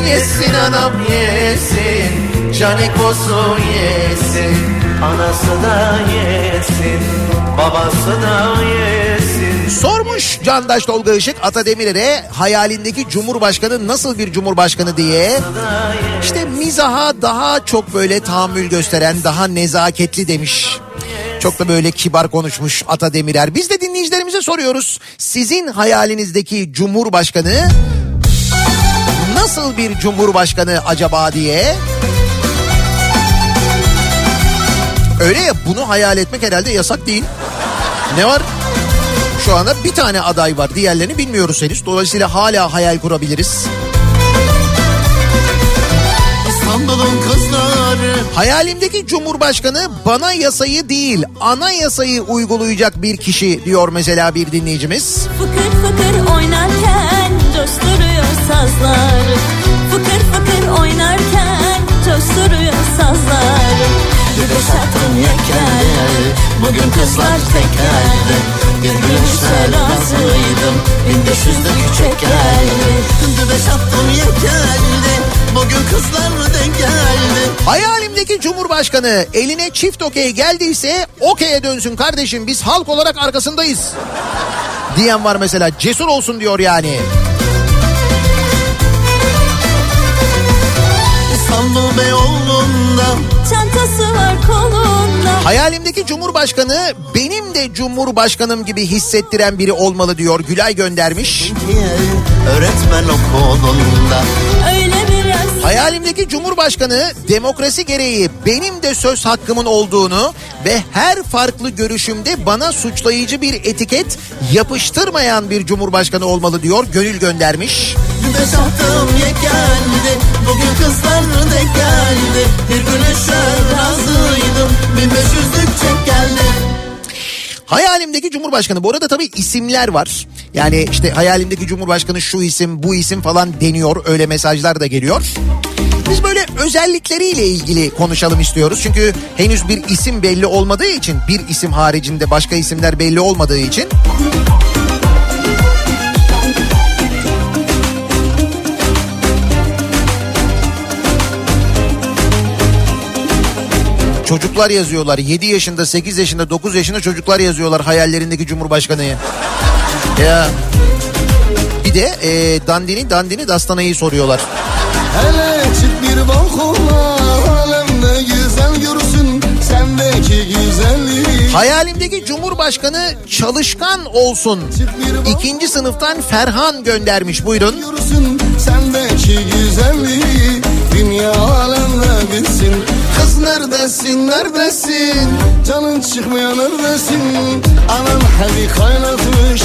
Yesin adam yesin, canikosu yesin. Anası da yesin Babası da yesin Sormuş Candaş Tolga Işık Ata Demirer'e hayalindeki cumhurbaşkanı nasıl bir cumhurbaşkanı diye. İşte mizaha daha çok böyle tahammül gösteren, daha nezaketli demiş. Çok da böyle kibar konuşmuş Ata Demirer. Biz de dinleyicilerimize soruyoruz. Sizin hayalinizdeki cumhurbaşkanı nasıl bir cumhurbaşkanı acaba diye. Öyle ya bunu hayal etmek herhalde yasak değil. Ne var? Şu anda bir tane aday var. Diğerlerini bilmiyoruz henüz. Dolayısıyla hala hayal kurabiliriz. İstanbul'un kızları Hayalimdeki cumhurbaşkanı bana yasayı değil anayasayı uygulayacak bir kişi diyor mesela bir dinleyicimiz. Fıkır fıkır oynarken coşturuyor sazlar. Fıkır fıkır oynarken coşturuyor sazlar. Güneş attım yekelde Bugün kızlar tekelde Bir gülüşe razıydım 1500'de küçük geldi Güneş attım yekelde Bugün kızlar denk geldi Hayalimdeki cumhurbaşkanı eline çift okey geldiyse okey'e dönsün kardeşim biz halk olarak arkasındayız. Diyen var mesela cesur olsun diyor yani. İstanbul Beyoğlu'nda Çantası var kolunda Hayalimdeki cumhurbaşkanı benim de cumhurbaşkanım gibi hissettiren biri olmalı diyor Gülay göndermiş. Öğretmen okulunda Hayalimdeki cumhurbaşkanı demokrasi gereği benim de söz hakkımın olduğunu ve her farklı görüşümde bana suçlayıcı bir etiket yapıştırmayan bir cumhurbaşkanı olmalı diyor Gönül göndermiş. Attım yekelde Bugün kızlar geldi Bir gülüşe razıydım 1500'lük çek geldi Hayalimdeki cumhurbaşkanı bu arada tabii isimler var. Yani işte hayalimdeki cumhurbaşkanı şu isim bu isim falan deniyor öyle mesajlar da geliyor. Biz böyle özellikleriyle ilgili konuşalım istiyoruz. Çünkü henüz bir isim belli olmadığı için bir isim haricinde başka isimler belli olmadığı için Çocuklar yazıyorlar. 7 yaşında, 8 yaşında, 9 yaşında çocuklar yazıyorlar hayallerindeki cumhurbaşkanıyı. Ya bir de e, dandini dandini dastanayı soruyorlar. Hele çık bir balkona Alemde güzel görsün Sendeki güzelliği Hayalimdeki cumhurbaşkanı çalışkan olsun. İkinci sınıftan Ferhan göndermiş buyurun. Görsün sendeki güzelliği Dünya alemde bilsin neredesin neredesin? Canın çıkmıyor neredesin? Anan hevi kaynatmış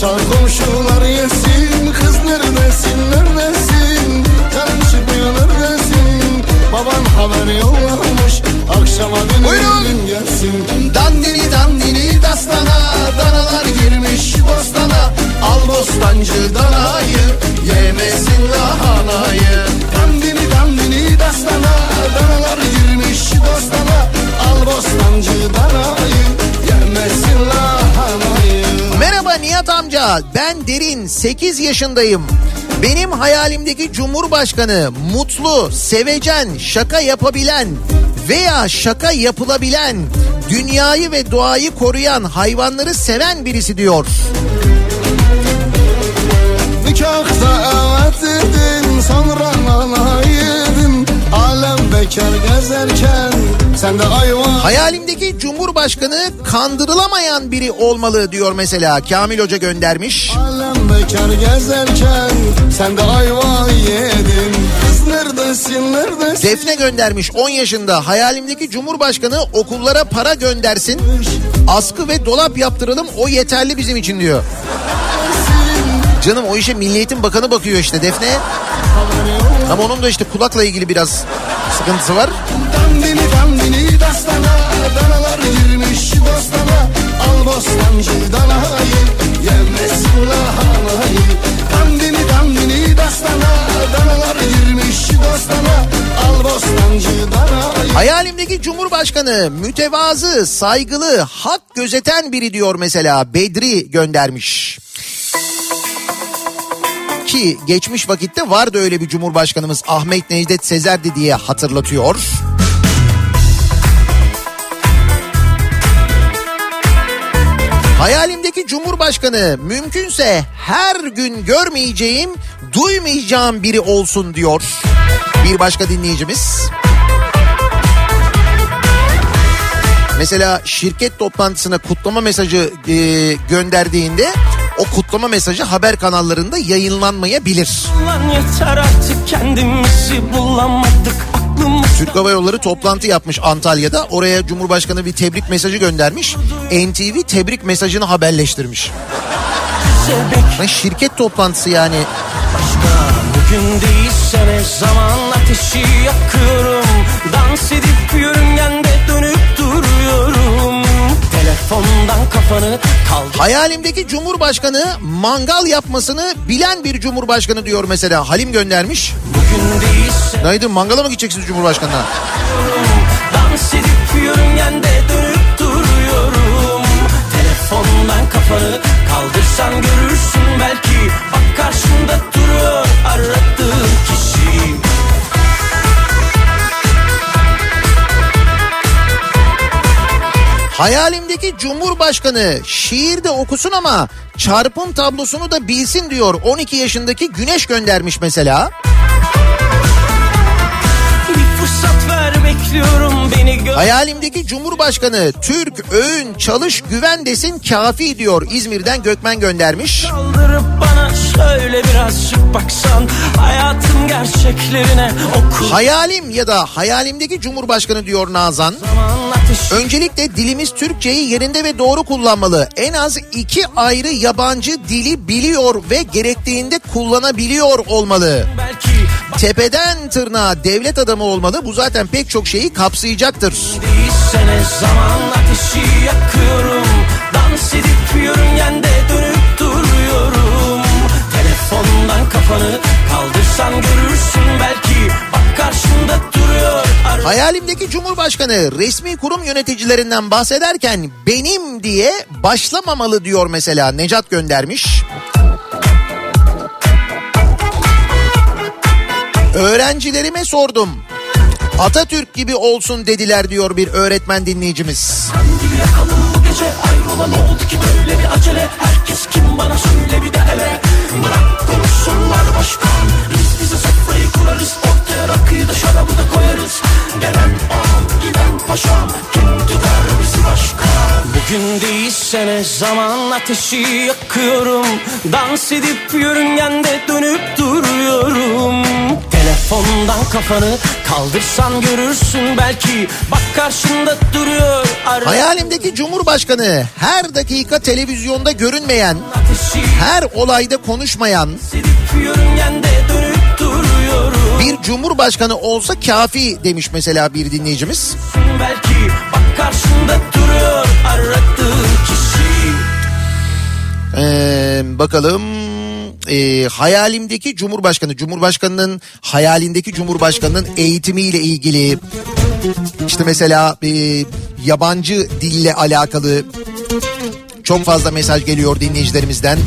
Çal komşular yesin. Kız neredesin neredesin? Canın çıkmıyor neredesin? Baban haber yollamış Akşama dönün gelsin. Dandini dandini dastana Danalar girmiş bostana. Al bostancı danayı Yemesin lahanayı. Dandini dandini dastana Danalar girmiş bostana Al bostancı danayı Yemesin lahanayı amca ben Derin 8 yaşındayım. Benim hayalimdeki cumhurbaşkanı mutlu, sevecen, şaka yapabilen veya şaka yapılabilen, dünyayı ve doğayı koruyan, hayvanları seven birisi diyor. Nikahda evet dedin sonra Alem bekar gezerken sen de ayva Hayalimdeki cumhurbaşkanı kandırılamayan biri olmalı diyor mesela Kamil Hoca göndermiş. Alem bekar gezerken sen de ayva yedin neredesin neredesin Defne göndermiş 10 yaşında hayalimdeki cumhurbaşkanı okullara para göndersin. Askı ve dolap yaptıralım o yeterli bizim için diyor. Canım o işe Milli Eğitim Bakanı bakıyor işte Defne. Ama onun da işte kulakla ilgili biraz sıkıntısı var. Dandini dandini dastana Danalar girmiş bostana Al bostancı danayı Yemez kulahanayı Dandini dandini dastana Danalar girmiş bostana Al bostancı danayı Hayalimdeki cumhurbaşkanı mütevazı, saygılı, hak gözeten biri diyor mesela Bedri göndermiş. Ki geçmiş vakitte vardı öyle bir cumhurbaşkanımız Ahmet Necdet Sezer'di diye hatırlatıyor. Hayalimdeki cumhurbaşkanı mümkünse her gün görmeyeceğim, duymayacağım biri olsun diyor. Bir başka dinleyicimiz. Mesela şirket toplantısına kutlama mesajı e, gönderdiğinde o kutlama mesajı haber kanallarında yayınlanmayabilir. Türk Hava Yolları toplantı yapmış Antalya'da. Oraya Cumhurbaşkanı bir tebrik mesajı göndermiş. NTV tebrik mesajını haberleştirmiş. Lan şirket toplantısı yani. Bugün değilse ne zaman ateşi yakıyorum Dans edip yörüngende Telefondan kafanı kaldır Hayalimdeki Cumhurbaşkanı mangal yapmasını bilen bir Cumhurbaşkanı diyor mesela. Halim göndermiş. Bugün değilse Günaydın mangala mı gideceksiniz Cumhurbaşkanı'na? Dans edip yörüngende dönüp duruyorum Telefondan kafanı kaldırsan görürsün belki Bak karşında duruyor aradığın kişi Hayalimdeki Cumhurbaşkanı şiirde okusun ama çarpım tablosunu da bilsin diyor. 12 yaşındaki Güneş göndermiş mesela. Hayalimdeki Cumhurbaşkanı Türk, Öğün, Çalış, Güven desin kafi diyor. İzmir'den Gökmen göndermiş. Kaldırıp bana şöyle birazcık baksan Hayatın gerçeklerine oku Hayalim ya da hayalimdeki Cumhurbaşkanı diyor Nazan. Öncelikle dilimiz Türkçeyi yerinde ve doğru kullanmalı. En az iki ayrı yabancı dili biliyor ve gerektiğinde kullanabiliyor olmalı. Tepeden tırnağa devlet adamı olmalı. Bu zaten pek çok şeyi kapsayacaktır. Değilse ne zaman ateşi yakıyorum Dans edip yörüngende dönüp kafanı kaldırsan görürsün belki Bak karşında duruyor ar- Hayalimdeki Cumhurbaşkanı resmi kurum yöneticilerinden bahsederken benim diye başlamamalı diyor mesela Necat göndermiş. Öğrencilerime sordum. Atatürk gibi olsun dediler diyor bir öğretmen dinleyicimiz. yakalım bu gece Ayrıla ne oldu ki böyle bir acele Herkes kim bana söyle bir de hele Bırak konuşsunlar başkan Biz bize kurarız Ortaya rakıyı da şarabı koyarız Gelen ağam giden paşam Kim tutar başka. Bugün değilse ne zaman ateşi yakıyorum? Dans edip yörüngende dönüp duruyorum. Telefondan kafanı kaldırsan görürsün belki Bak karşında duruyor ara. Hayalimdeki Cumhurbaşkanı her dakika televizyonda görünmeyen, ateşi her olayda konuşmayan edip yörüngende dönüp bir Cumhurbaşkanı olsa kafi demiş mesela bir dinleyicimiz. Belki bak karşında duruyor aradığın kişi Ee, bakalım Ee, hayalimdeki Cumhurbaşkanı, Cumhurbaşkanının hayalindeki Cumhurbaşkanının eğitimiyle ilgili işte mesela e, yabancı dille alakalı Çok fazla mesaj geliyor dinleyicilerimizden.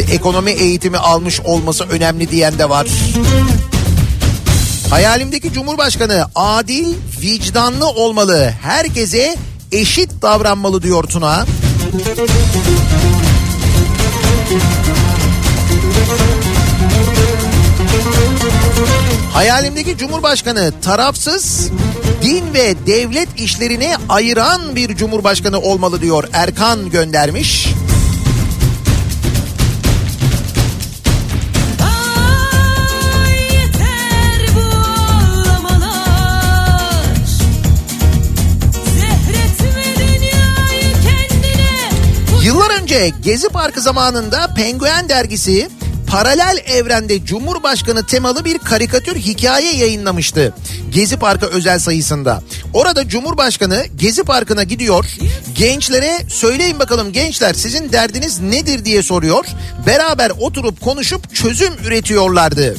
İşte ekonomi eğitimi almış olması önemli diyen de var. Hayalimdeki Cumhurbaşkanı adil, vicdanlı olmalı. Herkese eşit davranmalı diyor Tuna. Hayalimdeki Cumhurbaşkanı tarafsız, din ve devlet işlerini ayıran bir Cumhurbaşkanı olmalı diyor Erkan göndermiş. Önce Gezi Parkı zamanında Penguen dergisi paralel evrende Cumhurbaşkanı temalı bir karikatür hikaye yayınlamıştı. Gezi Parkı özel sayısında. Orada Cumhurbaşkanı Gezi Parkı'na gidiyor. Gençlere söyleyin bakalım gençler sizin derdiniz nedir diye soruyor. Beraber oturup konuşup çözüm üretiyorlardı.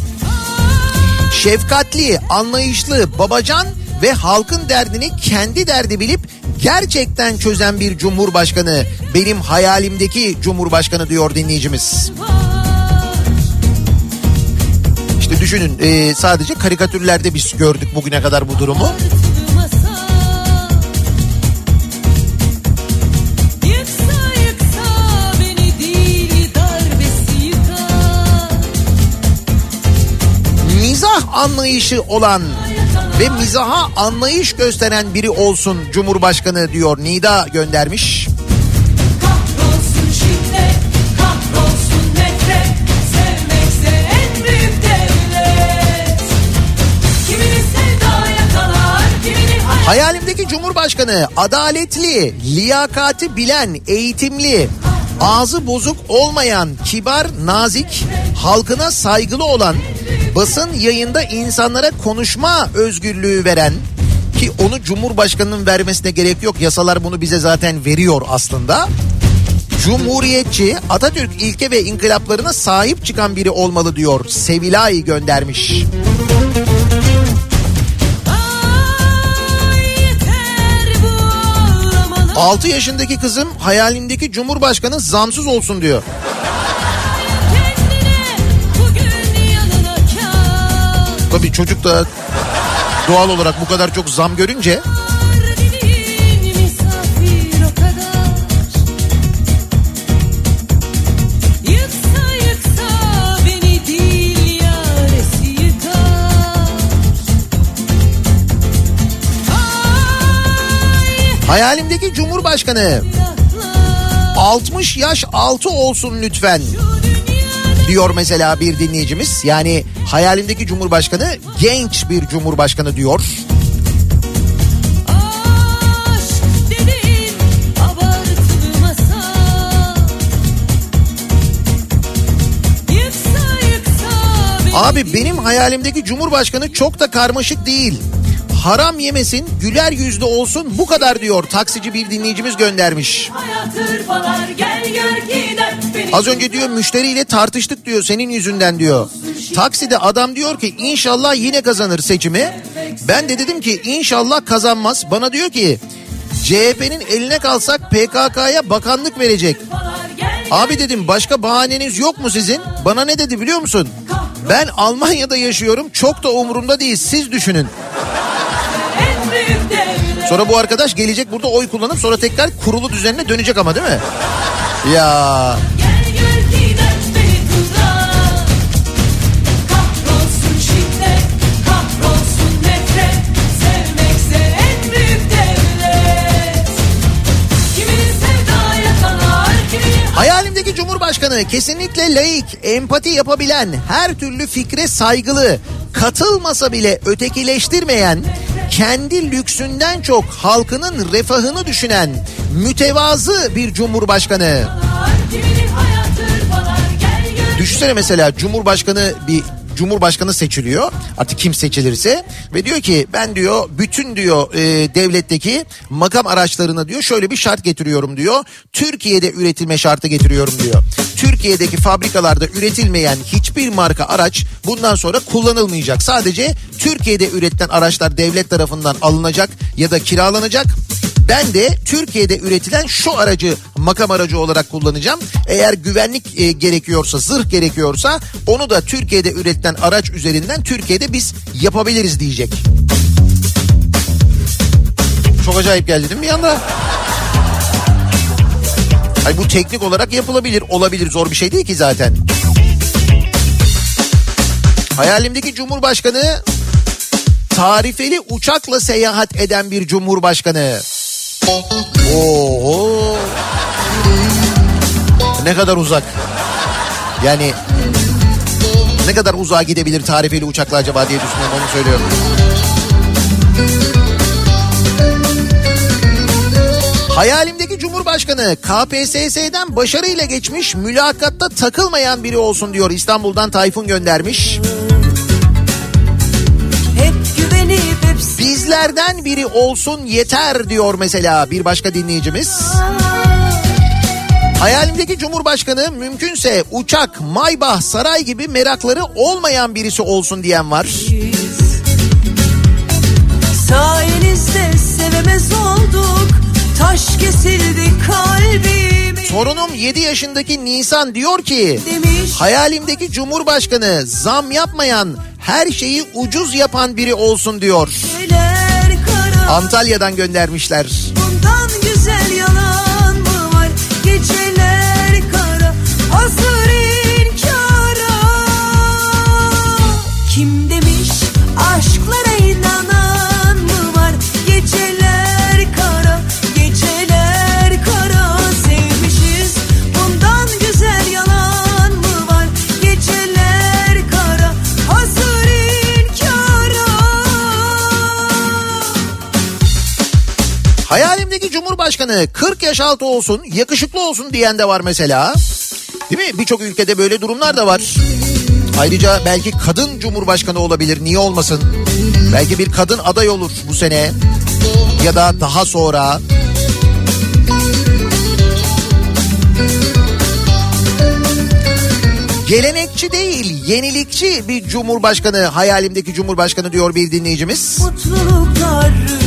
Şefkatli, anlayışlı, babacan ve halkın derdini kendi derdi bilip gerçekten çözen bir cumhurbaşkanı. Benim hayalimdeki cumhurbaşkanı diyor dinleyicimiz. İşte düşünün e, sadece karikatürlerde biz gördük bugüne kadar bu durumu. Anlayışı olan ve mizaha anlayış gösteren biri olsun Cumhurbaşkanı diyor Nida göndermiş. Hayalimdeki Cumhurbaşkanı adaletli, liyakati bilen, eğitimli, ağzı bozuk olmayan, kibar, nazik, halkına saygılı olan, basın yayında insanlara konuşma özgürlüğü veren ki onu Cumhurbaşkanının vermesine gerek yok. Yasalar bunu bize zaten veriyor aslında. Cumhuriyetçi, Atatürk ilke ve inkılaplarına sahip çıkan biri olmalı diyor. Sevilay göndermiş. ağlamalar 6 yaşındaki kızım hayalimdeki cumhurbaşkanı zamsız olsun diyor. Tabii çocuk da doğal olarak bu kadar çok zam görünce hayalimdeki cumhurbaşkanı. 60 yaş altı olsun lütfen diyor mesela bir dinleyicimiz. Yani hayalimdeki cumhurbaşkanı genç bir cumhurbaşkanı diyor. Abi benim hayalimdeki cumhurbaşkanı çok da karmaşık değil. Haram yemesin, güler yüzlü olsun bu kadar diyor taksici bir dinleyicimiz göndermiş. hayat gel gör beni Az önce diyor müşteriyle tartıştık diyor senin yüzünden diyor. Takside adam diyor ki inşallah yine kazanır seçimi. Ben de dedim ki inşallah kazanmaz. Bana diyor ki CHP'nin eline kalsak PKK'ya bakanlık verecek. Abi dedim başka bahaneniz yok mu sizin? Bana ne dedi biliyor musun? Ben Almanya'da yaşıyorum çok da umurumda değil siz düşünün. Sonra bu arkadaş gelecek burada oy kullanıp sonra tekrar kurulu düzenine dönecek ama değil mi? Ya Hayalimdeki Cumhurbaşkanı kesinlikle laik, empati yapabilen, her türlü fikre saygılı, katılmasa bile ötekileştirmeyen, kendi lüksünden çok halkının refahını düşünen, mütevazı bir cumhurbaşkanı. Düşünsene mesela Cumhurbaşkanı bir Cumhurbaşkanı seçiliyor artık kim seçilirse ve diyor ki ben diyor bütün diyor e, devletteki makam araçlarına diyor şöyle bir şart getiriyorum diyor. Türkiye'de üretilme şartı getiriyorum diyor. Türkiye'deki fabrikalarda üretilmeyen hiçbir marka araç bundan sonra kullanılmayacak. Sadece Türkiye'de üretilen araçlar devlet tarafından alınacak ya da kiralanacak. Ben de Türkiye'de üretilen şu aracı makam aracı olarak kullanacağım. Eğer güvenlik e, gerekiyorsa, zırh gerekiyorsa onu da Türkiye'de üretilen araç üzerinden Türkiye'de biz yapabiliriz diyecek. Çok acayip geldi değil mi bir anda? Ay bu teknik olarak yapılabilir, olabilir zor bir şey değil ki zaten. Hayalimdeki Cumhurbaşkanı tarifeli uçakla seyahat eden bir Cumhurbaşkanı. Oo. Ne kadar uzak. Yani ne kadar uzağa gidebilir tarifeli uçakla acaba diye düşünüyorum onu söylüyorum. Hayalimdeki Cumhurbaşkanı KPSS'den başarıyla geçmiş mülakatta takılmayan biri olsun diyor İstanbul'dan Tayfun göndermiş. Hep Bizlerden biri olsun yeter diyor mesela bir başka dinleyicimiz. Hayalimdeki Cumhurbaşkanı mümkünse uçak, maybah, saray gibi merakları olmayan birisi olsun diyen var. sayenizde sevemez olduk. Taş kesildi kalbimi. Torunum 7 yaşındaki Nisan diyor ki Demiş. hayalimdeki Cumhurbaşkanı zam yapmayan her şeyi ucuz yapan biri olsun diyor. Kara. Antalya'dan göndermişler. Bundan güzel yalan Cumhurbaşkanı 40 yaş altı olsun, yakışıklı olsun diyen de var mesela. Değil mi? Birçok ülkede böyle durumlar da var. Ayrıca belki kadın cumhurbaşkanı olabilir. Niye olmasın? Belki bir kadın aday olur bu sene ya da daha sonra. Gelenekçi değil, yenilikçi bir cumhurbaşkanı hayalimdeki cumhurbaşkanı diyor bir dinleyicimiz. Mutluluklar.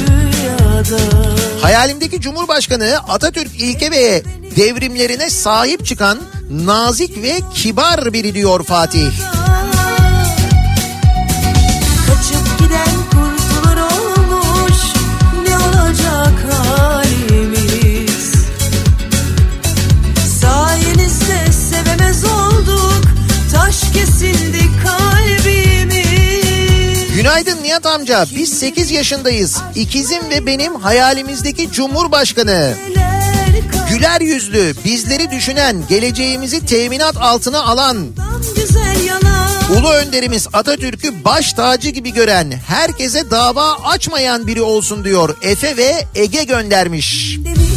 Hayalimdeki Cumhurbaşkanı Atatürk ilke ve devrimlerine sahip çıkan nazik ve kibar biri diyor Fatih. Nihat amca biz 8 yaşındayız. İkizim ve benim hayalimizdeki Cumhurbaşkanı. Güler yüzlü, bizleri düşünen, geleceğimizi teminat altına alan, ulu önderimiz Atatürk'ü baş tacı gibi gören, herkese dava açmayan biri olsun diyor. Efe ve Ege göndermiş. demiş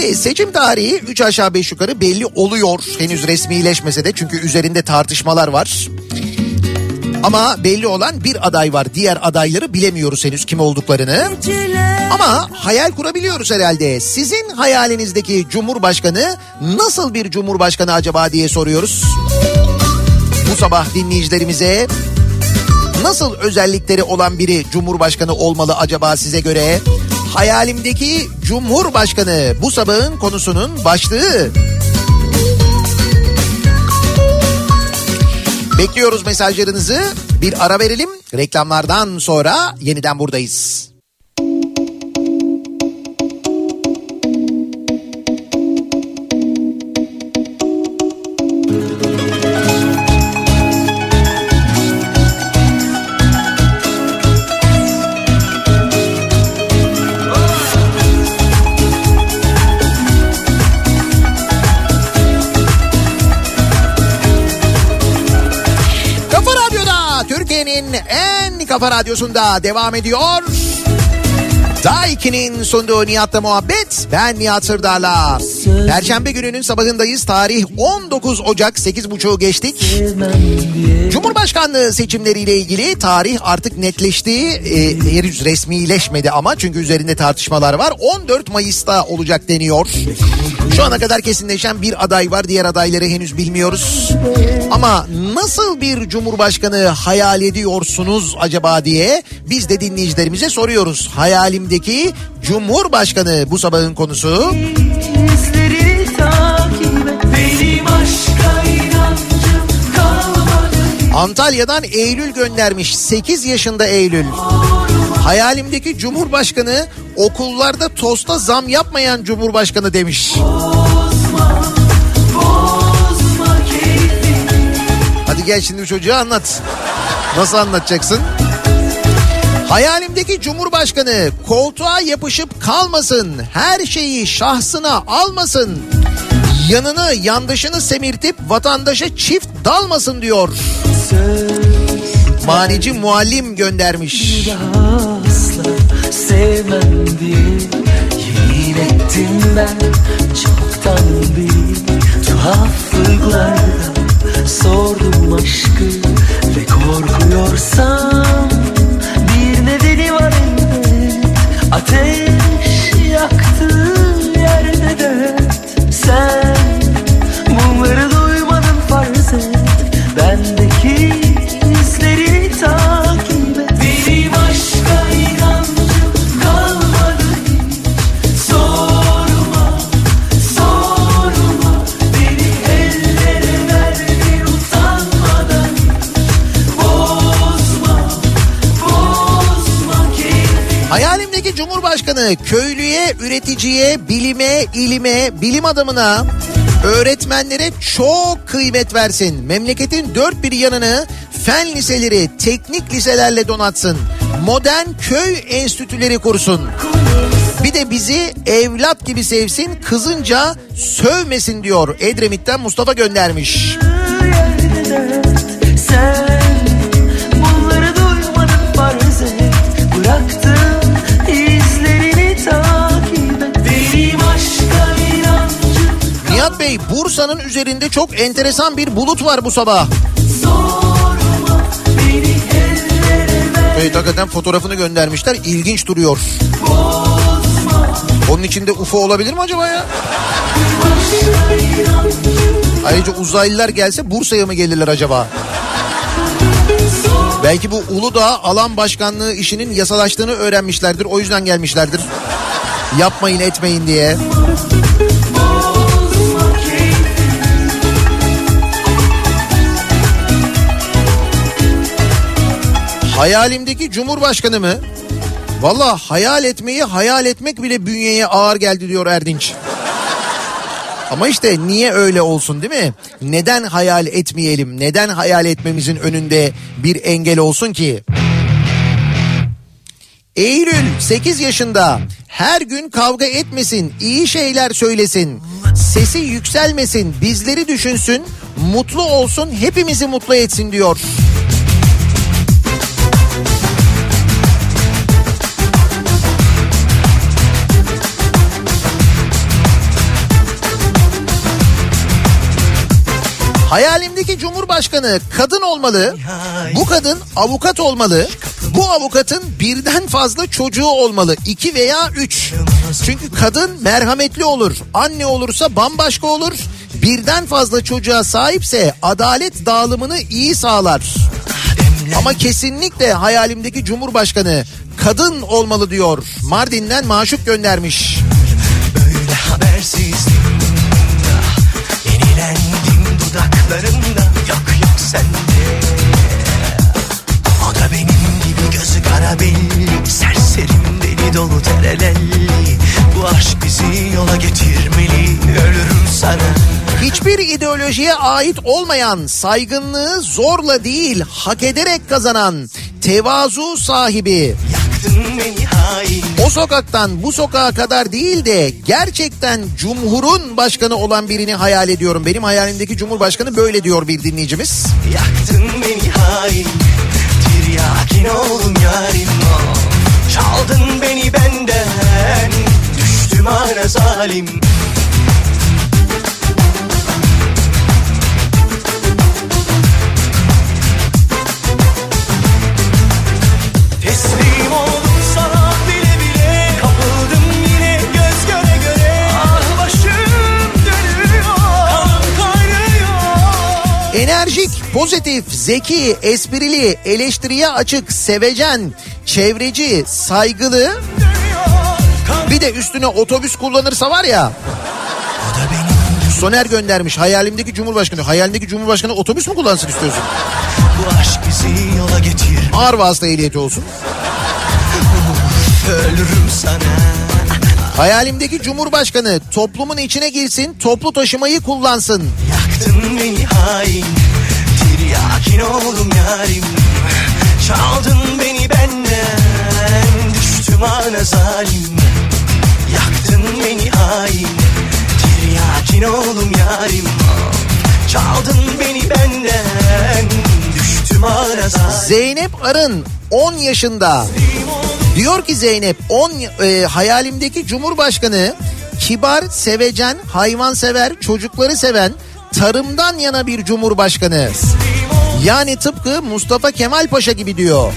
Şimdi seçim tarihi 3 aşağı 5 yukarı belli oluyor. Henüz resmileşmese de çünkü üzerinde tartışmalar var. Ama belli olan bir aday var. Diğer adayları bilemiyoruz henüz kim olduklarını. Ama hayal kurabiliyoruz herhalde. Sizin hayalinizdeki cumhurbaşkanı nasıl bir cumhurbaşkanı acaba diye soruyoruz. Bu sabah dinleyicilerimize nasıl özellikleri olan biri cumhurbaşkanı olmalı acaba size göre? Hayalimdeki cumhurbaşkanı bu sabahın konusunun başlığı. Bekliyoruz mesajlarınızı. Bir ara verelim. Reklamlardan sonra yeniden buradayız. Kafa radyosunda devam ediyor. Daiki'nin sunduğu Nihat'la muhabbet. Ben Nihat Sırdar'la. Perşembe gününün sabahındayız. Tarih 19 Ocak 8.30'u geçtik. Cumhurbaşkanlığı seçimleriyle ilgili tarih artık netleşti. Ee, henüz resmileşmedi ama çünkü üzerinde tartışmalar var. 14 Mayıs'ta olacak deniyor. Şu ana kadar kesinleşen bir aday var. Diğer adayları henüz bilmiyoruz. Ama nasıl bir cumhurbaşkanı hayal ediyorsunuz acaba diye biz de dinleyicilerimize soruyoruz. Hayalimdeki cumhurbaşkanı bu sabahın konusu. Antalya'dan Eylül göndermiş. 8 yaşında Eylül. Hayalimdeki cumhurbaşkanı okullarda tosta zam yapmayan cumhurbaşkanı demiş. Bozma Hadi gel şimdi bu çocuğa anlat. Nasıl anlatacaksın? Hayalimdeki cumhurbaşkanı koltuğa yapışıp kalmasın. Her şeyi şahsına almasın. Yanını yandaşını semirtip vatandaşa çift dalmasın diyor. Manici muallim göndermiş. asla sevmem diye Yemin ettim ben. Çoktan bir tuhaflıklardan Sordum aşkı ve korkuyorsam Bir nedeni var elbet. Ateş yaktığın yerde de cumhurbaşkanı köylüye, üreticiye, bilime, ilime, bilim adamına, öğretmenlere çok kıymet versin. Memleketin dört bir yanını fen liseleri, teknik liselerle donatsın. Modern köy enstitüleri kursun. Bir de bizi evlat gibi sevsin, kızınca sövmesin diyor. Edremit'ten Mustafa göndermiş. Sen bunları duymadın farz et Bıraktım Bey, Bursa'nın üzerinde çok enteresan bir bulut var bu sabah. Evet hakikaten fotoğrafını göndermişler. İlginç duruyor. Onun içinde UFO olabilir mi acaba ya? Ayrıca uzaylılar gelse Bursa'ya mı gelirler acaba? Belki bu Uludağ alan başkanlığı işinin yasalaştığını öğrenmişlerdir. O yüzden gelmişlerdir. Yapmayın etmeyin diye. Hayalimdeki cumhurbaşkanı mı? Valla hayal etmeyi hayal etmek bile bünyeye ağır geldi diyor Erdinç. Ama işte niye öyle olsun değil mi? Neden hayal etmeyelim? Neden hayal etmemizin önünde bir engel olsun ki? Eylül 8 yaşında her gün kavga etmesin, iyi şeyler söylesin, sesi yükselmesin, bizleri düşünsün, mutlu olsun, hepimizi mutlu etsin diyor. Hayalimdeki cumhurbaşkanı kadın olmalı. Bu kadın avukat olmalı. Bu avukatın birden fazla çocuğu olmalı. iki veya üç. Çünkü kadın merhametli olur. Anne olursa bambaşka olur. Birden fazla çocuğa sahipse adalet dağılımını iyi sağlar. Ama kesinlikle hayalimdeki cumhurbaşkanı kadın olmalı diyor. Mardin'den maşuk göndermiş. Böyle habersizdim dolu terelelli Bu aşk bizi yola getirmeli Ölürüm sana Hiçbir ideolojiye ait olmayan, saygınlığı zorla değil, hak ederek kazanan, tevazu sahibi, o sokaktan bu sokağa kadar değil de gerçekten cumhurun başkanı olan birini hayal ediyorum. Benim hayalimdeki cumhurbaşkanı böyle diyor bir dinleyicimiz. Yaktın beni hain Tiryakin oldum yarim oh. Çaldın beni benden Düştüm ana zalim. Enerjik, pozitif, zeki, esprili, eleştiriye açık, sevecen, çevreci, saygılı. Bir de üstüne otobüs kullanırsa var ya. Soner göndermiş hayalimdeki cumhurbaşkanı. Hayalindeki cumhurbaşkanı otobüs mü kullansın istiyorsun? Bu aşk bizi yola getir Ağır vasıta ehliyeti olsun. Ölürüm sana Hayalimdeki cumhurbaşkanı toplumun içine girsin, toplu taşımayı kullansın. Yaktın beni hain Tiryakin oldum yarim Çaldın benden Düştüm ana zalim Yaktın beni hain Tiryakin oldum yarim Çaldın beni benden Düştüm ana zalim Zeynep Arın 10 yaşında. Diyor ki Zeynep 10 e, hayalimdeki cumhurbaşkanı kibar, sevecen, hayvansever, çocukları seven, tarımdan yana bir cumhurbaşkanı. Yani tıpkı Mustafa Kemal Paşa gibi diyor.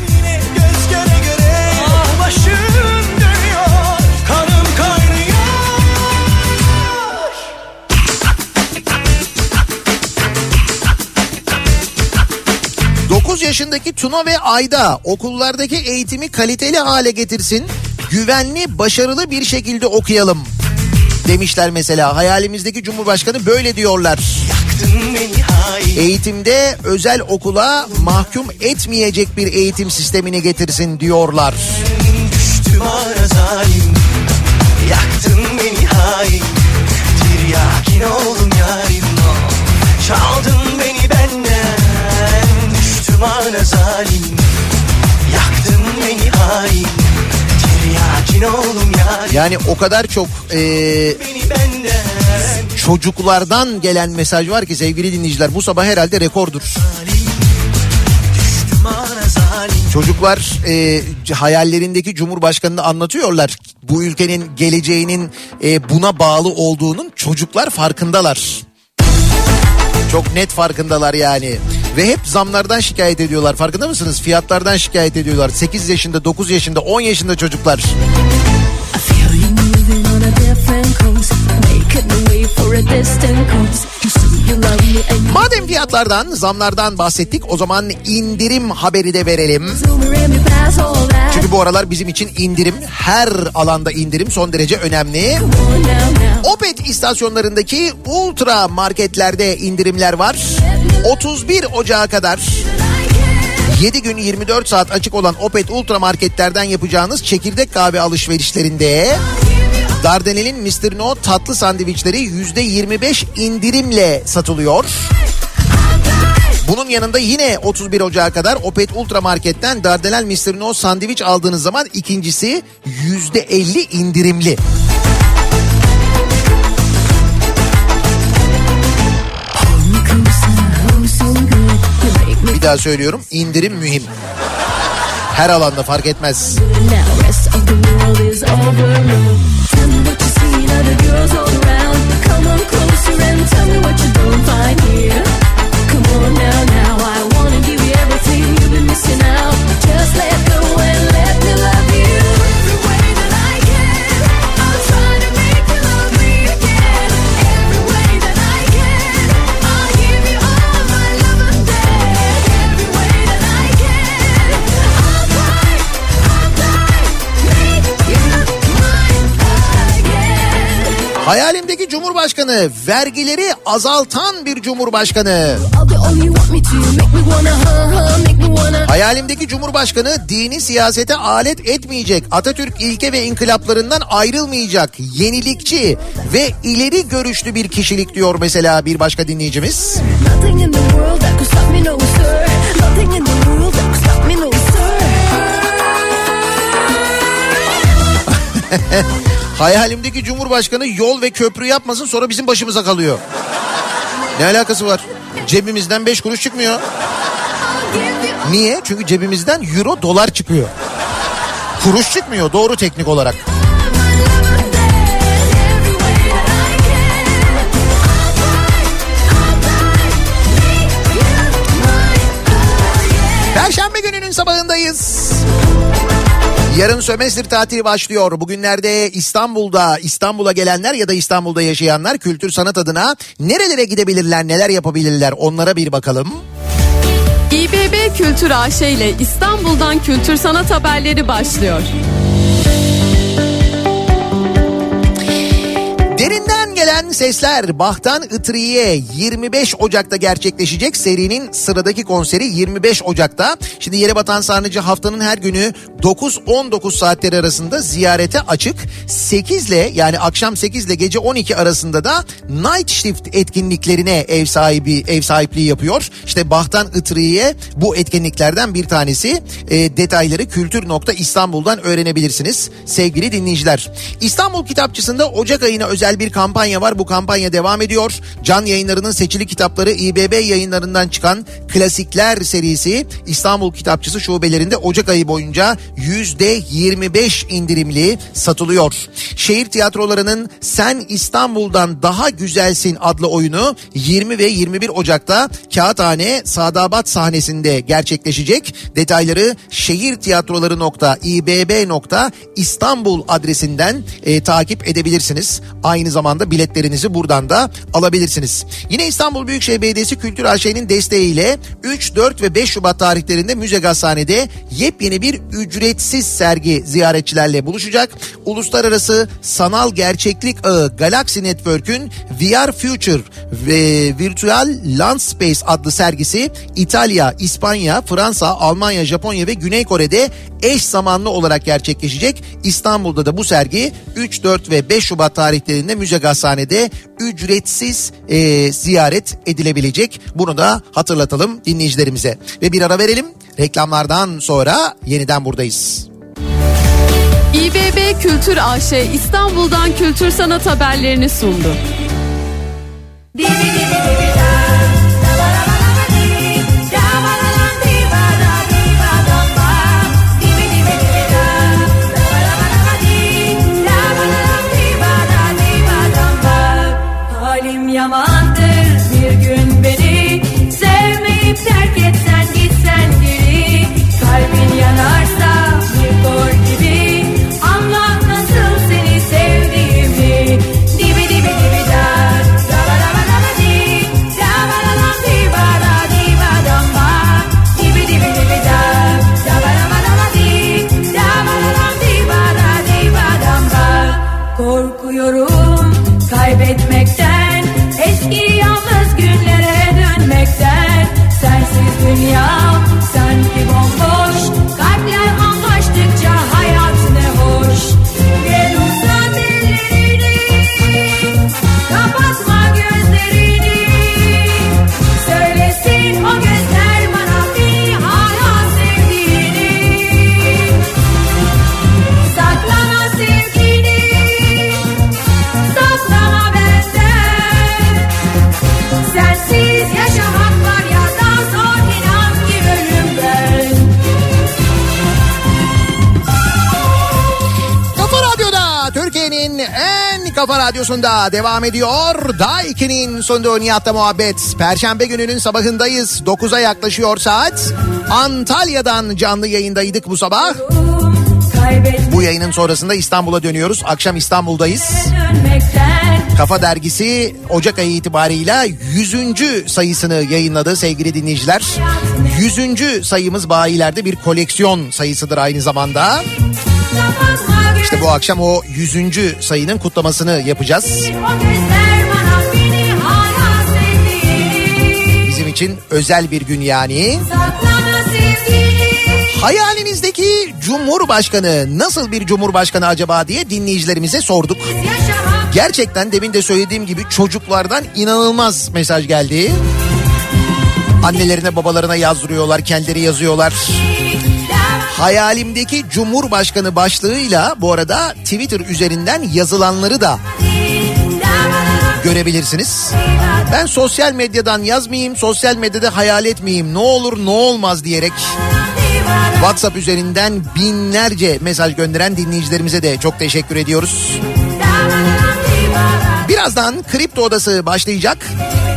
Yaşındaki Tuna ve Ayda okullardaki eğitimi kaliteli hale getirsin. Güvenli, başarılı bir şekilde okuyalım. Demişler mesela hayalimizdeki cumhurbaşkanı böyle diyorlar. Eğitimde özel okula mahkum etmeyecek bir eğitim sistemini getirsin diyorlar. Düştüm ara zalim. Yaktın beni hain. Tiryakin oldum yarim? Çaldın beni benden. Düştüm ana zalim. Yaktın beni hain. Tiryakin oldum yarim? Yani o kadar çok e, benden. çocuklardan gelen mesaj var ki sevgili dinleyiciler bu sabah herhalde rekordur. Çocuklar e, hayallerindeki cumhurbaşkanını anlatıyorlar. Bu ülkenin geleceğinin e, buna bağlı olduğunun çocuklar farkındalar. Çok net farkındalar yani. Ve hep zamlardan şikayet ediyorlar. Farkında mısınız? Fiyatlardan şikayet ediyorlar. 8 yaşında, 9 yaşında, 10 yaşında çocuklar. Madem fiyatlardan, zamlardan bahsettik o zaman indirim haberi de verelim. Çünkü bu aralar bizim için indirim, her alanda indirim son derece önemli. Opet istasyonlarındaki ultra marketlerde indirimler var. 31 Ocağı kadar 7 gün 24 saat açık olan Opet ultra marketlerden yapacağınız çekirdek kahve alışverişlerinde Dardanel'in Mr. No tatlı sandviçleri %25 indirimle satılıyor. Bunun yanında yine 31 Ocağı kadar Opet Ultra Market'ten Dardanel Mr. No sandviç aldığınız zaman ikincisi %50 indirimli. Bir daha söylüyorum indirim mühim. Her alanda fark etmez. now. Other girls all around. Come on closer and tell me what you don't find here. Hayalimdeki cumhurbaşkanı vergileri azaltan bir cumhurbaşkanı. Hayalimdeki cumhurbaşkanı dini siyasete alet etmeyecek. Atatürk ilke ve inkılaplarından ayrılmayacak. Yenilikçi ve ileri görüşlü bir kişilik diyor mesela bir başka dinleyicimiz. Nothing Hayalimdeki cumhurbaşkanı yol ve köprü yapmasın sonra bizim başımıza kalıyor. Ne alakası var? Cebimizden 5 kuruş çıkmıyor. Niye? Çünkü cebimizden euro dolar çıkıyor. Kuruş çıkmıyor doğru teknik olarak. Perşembe gününün sabahındayız. Yarın sömestr tatili başlıyor. Bugünlerde İstanbul'da, İstanbul'a gelenler ya da İstanbul'da yaşayanlar kültür sanat adına nerelere gidebilirler, neler yapabilirler onlara bir bakalım. İBB Kültür AŞ ile İstanbul'dan kültür sanat haberleri başlıyor. Gelen sesler Bahtan Itriye 25 Ocak'ta gerçekleşecek serinin sıradaki konseri 25 Ocak'ta. Şimdi Yere Batan Sarnıcı haftanın her günü 9-19 saatleri arasında ziyarete açık. 8 ile yani akşam 8 ile gece 12 arasında da Night Shift etkinliklerine ev sahibi ev sahipliği yapıyor. İşte Bahtan Itriye bu etkinliklerden bir tanesi. E, detayları kültür.istanbul'dan öğrenebilirsiniz sevgili dinleyiciler. İstanbul Kitapçısı'nda Ocak ayına özel bir kampanya var. Bu kampanya devam ediyor. Can yayınlarının seçili kitapları İBB yayınlarından çıkan klasikler serisi İstanbul Kitapçısı şubelerinde Ocak ayı boyunca %25 indirimli satılıyor. Şehir tiyatrolarının Sen İstanbul'dan Daha Güzelsin adlı oyunu 20 ve 21 Ocak'ta Kağıthane Sadabat sahnesinde gerçekleşecek. Detayları şehirtiyatroları.ibb.istanbul adresinden e, takip edebilirsiniz. Aynı zamanda biletlerinizi buradan da alabilirsiniz. Yine İstanbul Büyükşehir Belediyesi Kültür AŞ'nin desteğiyle 3, 4 ve 5 Şubat tarihlerinde Müze Gazhane'de yepyeni bir ücretsiz sergi ziyaretçilerle buluşacak. Uluslararası Sanal Gerçeklik Ağı Galaxy Network'ün VR Future ve Virtual Landspace adlı sergisi İtalya, İspanya, Fransa, Almanya, Japonya ve Güney Kore'de eş zamanlı olarak gerçekleşecek. İstanbul'da da bu sergi 3, 4 ve 5 Şubat tarihlerinde Müze Gazhane'de ücretsiz e, ziyaret edilebilecek. Bunu da hatırlatalım dinleyicilerimize. Ve bir ara verelim. Reklamlardan sonra yeniden buradayız. İBB Kültür AŞ İstanbul'dan kültür sanat haberlerini sundu. Halim kafa radyosunda devam ediyor. Daiki'nin sunduğu Nihat'la muhabbet. Perşembe gününün sabahındayız. 9'a yaklaşıyor saat. Antalya'dan canlı yayındaydık bu sabah. Bu yayının sonrasında İstanbul'a dönüyoruz. Akşam İstanbul'dayız. Kafa Dergisi Ocak ayı itibarıyla 100. sayısını yayınladı sevgili dinleyiciler. 100. sayımız bayilerde bir koleksiyon sayısıdır aynı zamanda. İşte bu akşam o 100. sayının kutlamasını yapacağız. Bizim için özel bir gün yani. Hayalinizdeki Cumhurbaşkanı nasıl bir Cumhurbaşkanı acaba diye dinleyicilerimize sorduk. Gerçekten demin de söylediğim gibi çocuklardan inanılmaz mesaj geldi. Annelerine babalarına yazdırıyorlar, kendileri yazıyorlar. Hayalimdeki Cumhurbaşkanı başlığıyla bu arada Twitter üzerinden yazılanları da görebilirsiniz. Ben sosyal medyadan yazmayayım, sosyal medyada hayal etmeyeyim. Ne olur ne olmaz diyerek WhatsApp üzerinden binlerce mesaj gönderen dinleyicilerimize de çok teşekkür ediyoruz. Birazdan Kripto Odası başlayacak.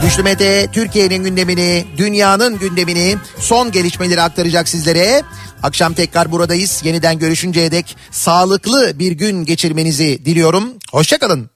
Güçlü Mete Türkiye'nin gündemini, dünyanın gündemini, son gelişmeleri aktaracak sizlere. Akşam tekrar buradayız. Yeniden görüşünceye dek sağlıklı bir gün geçirmenizi diliyorum. Hoşçakalın.